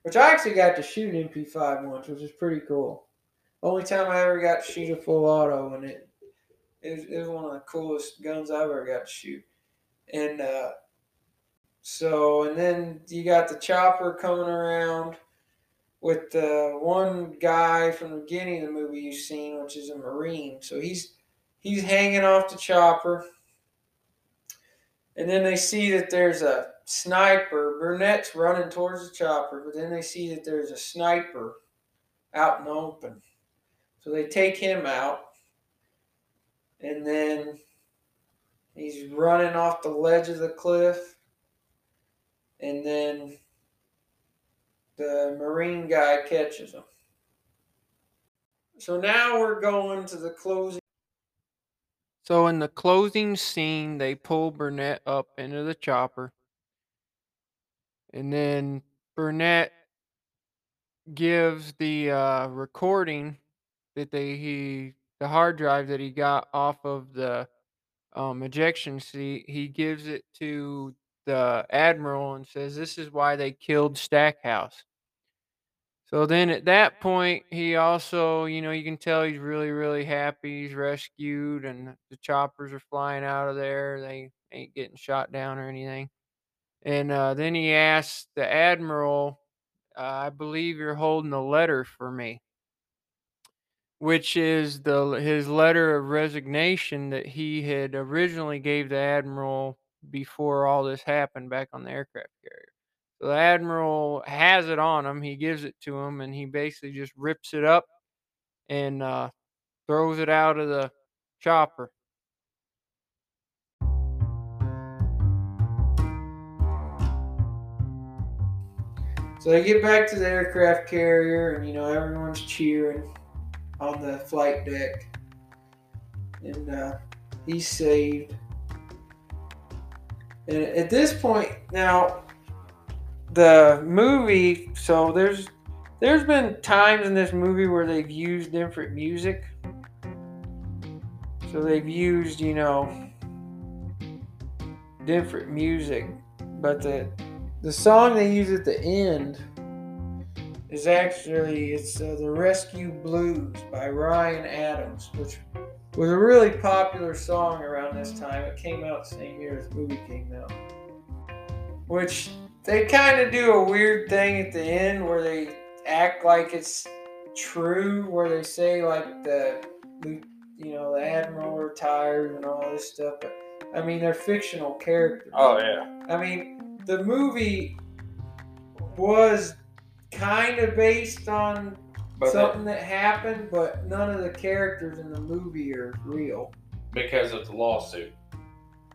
Which I actually got to shoot an MP5 once, which is pretty cool. Only time I ever got to shoot a full auto, and it, it, was, it was one of the coolest guns I ever got to shoot. And uh, so, and then you got the chopper coming around with the one guy from the beginning of the movie you've seen, which is a Marine. So he's he's hanging off the chopper. And then they see that there's a sniper. Burnett's running towards the chopper, but then they see that there's a sniper out in the open. So they take him out. And then he's running off the ledge of the cliff. And then the Marine guy catches him. So now we're going to the closing. So in the closing scene, they pull Burnett up into the chopper, And then Burnett gives the uh, recording that they he the hard drive that he got off of the um, ejection seat. He gives it to the admiral and says, "This is why they killed Stackhouse." So then at that point, he also, you know, you can tell he's really, really happy. He's rescued, and the choppers are flying out of there. They ain't getting shot down or anything. And uh, then he asks the admiral, uh, "I believe you're holding a letter for me," which is the his letter of resignation that he had originally gave the admiral before all this happened back on the aircraft carrier. So the admiral has it on him. He gives it to him, and he basically just rips it up and uh, throws it out of the chopper. So they get back to the aircraft carrier, and you know everyone's cheering on the flight deck, and uh, he's saved. And at this point, now the movie. So there's there's been times in this movie where they've used different music. So they've used, you know, different music, but the the song they use at the end is actually it's uh, the Rescue Blues by Ryan Adams, which was a really popular song around this time. It came out the same year as the movie came out. Which they kind of do a weird thing at the end where they act like it's true, where they say like the you know the admiral retired and all this stuff. But I mean, they're fictional characters. Oh yeah. I mean, the movie was kind of based on but something that, that happened, but none of the characters in the movie are real because of the lawsuit.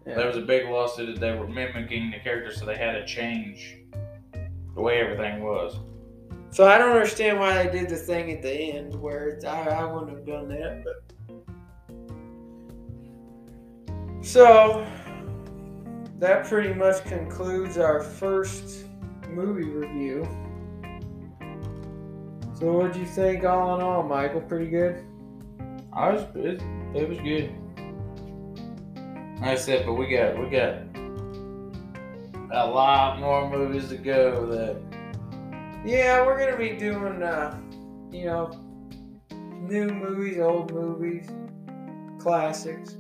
Yeah. There was a big lawsuit that they were mimicking the characters, so they had to change the way everything was. So I don't understand why they did the thing at the end where I, I wouldn't have done that, but. So that pretty much concludes our first movie review. So what do you think all in all, Michael? Pretty good? I was it, it was good. Like I said, but we got we got a lot more movies to go. That yeah, we're gonna be doing uh, you know new movies, old movies, classics.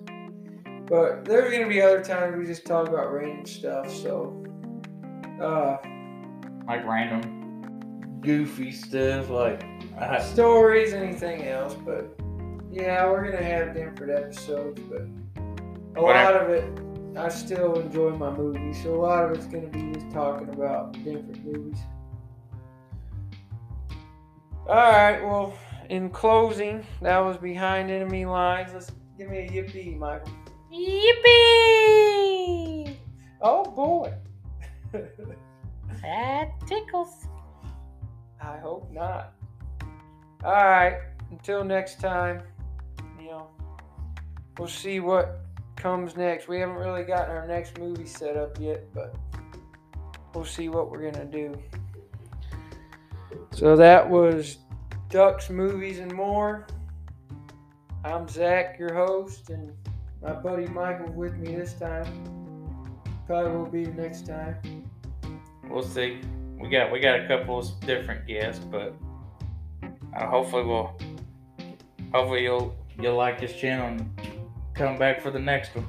But there's gonna be other times we just talk about random stuff. So uh, like random goofy stuff, like stories, anything else. But yeah, we're gonna have different episodes, but a lot of it, I still enjoy my movies, so a lot of it's going to be just talking about different movies. All right, well, in closing, that was Behind Enemy Lines. Let's give me a yippee, Michael. Yippee! Oh boy. that tickles. I hope not. All right, until next time, you know, we'll see what comes next. We haven't really gotten our next movie set up yet, but we'll see what we're gonna do. So that was Ducks, Movies, and More. I'm Zach, your host, and my buddy Michael with me this time. Probably will be next time. We'll see. We got we got a couple of different guests, but uh, hopefully we'll hopefully you'll you'll like this channel and come back for the next one.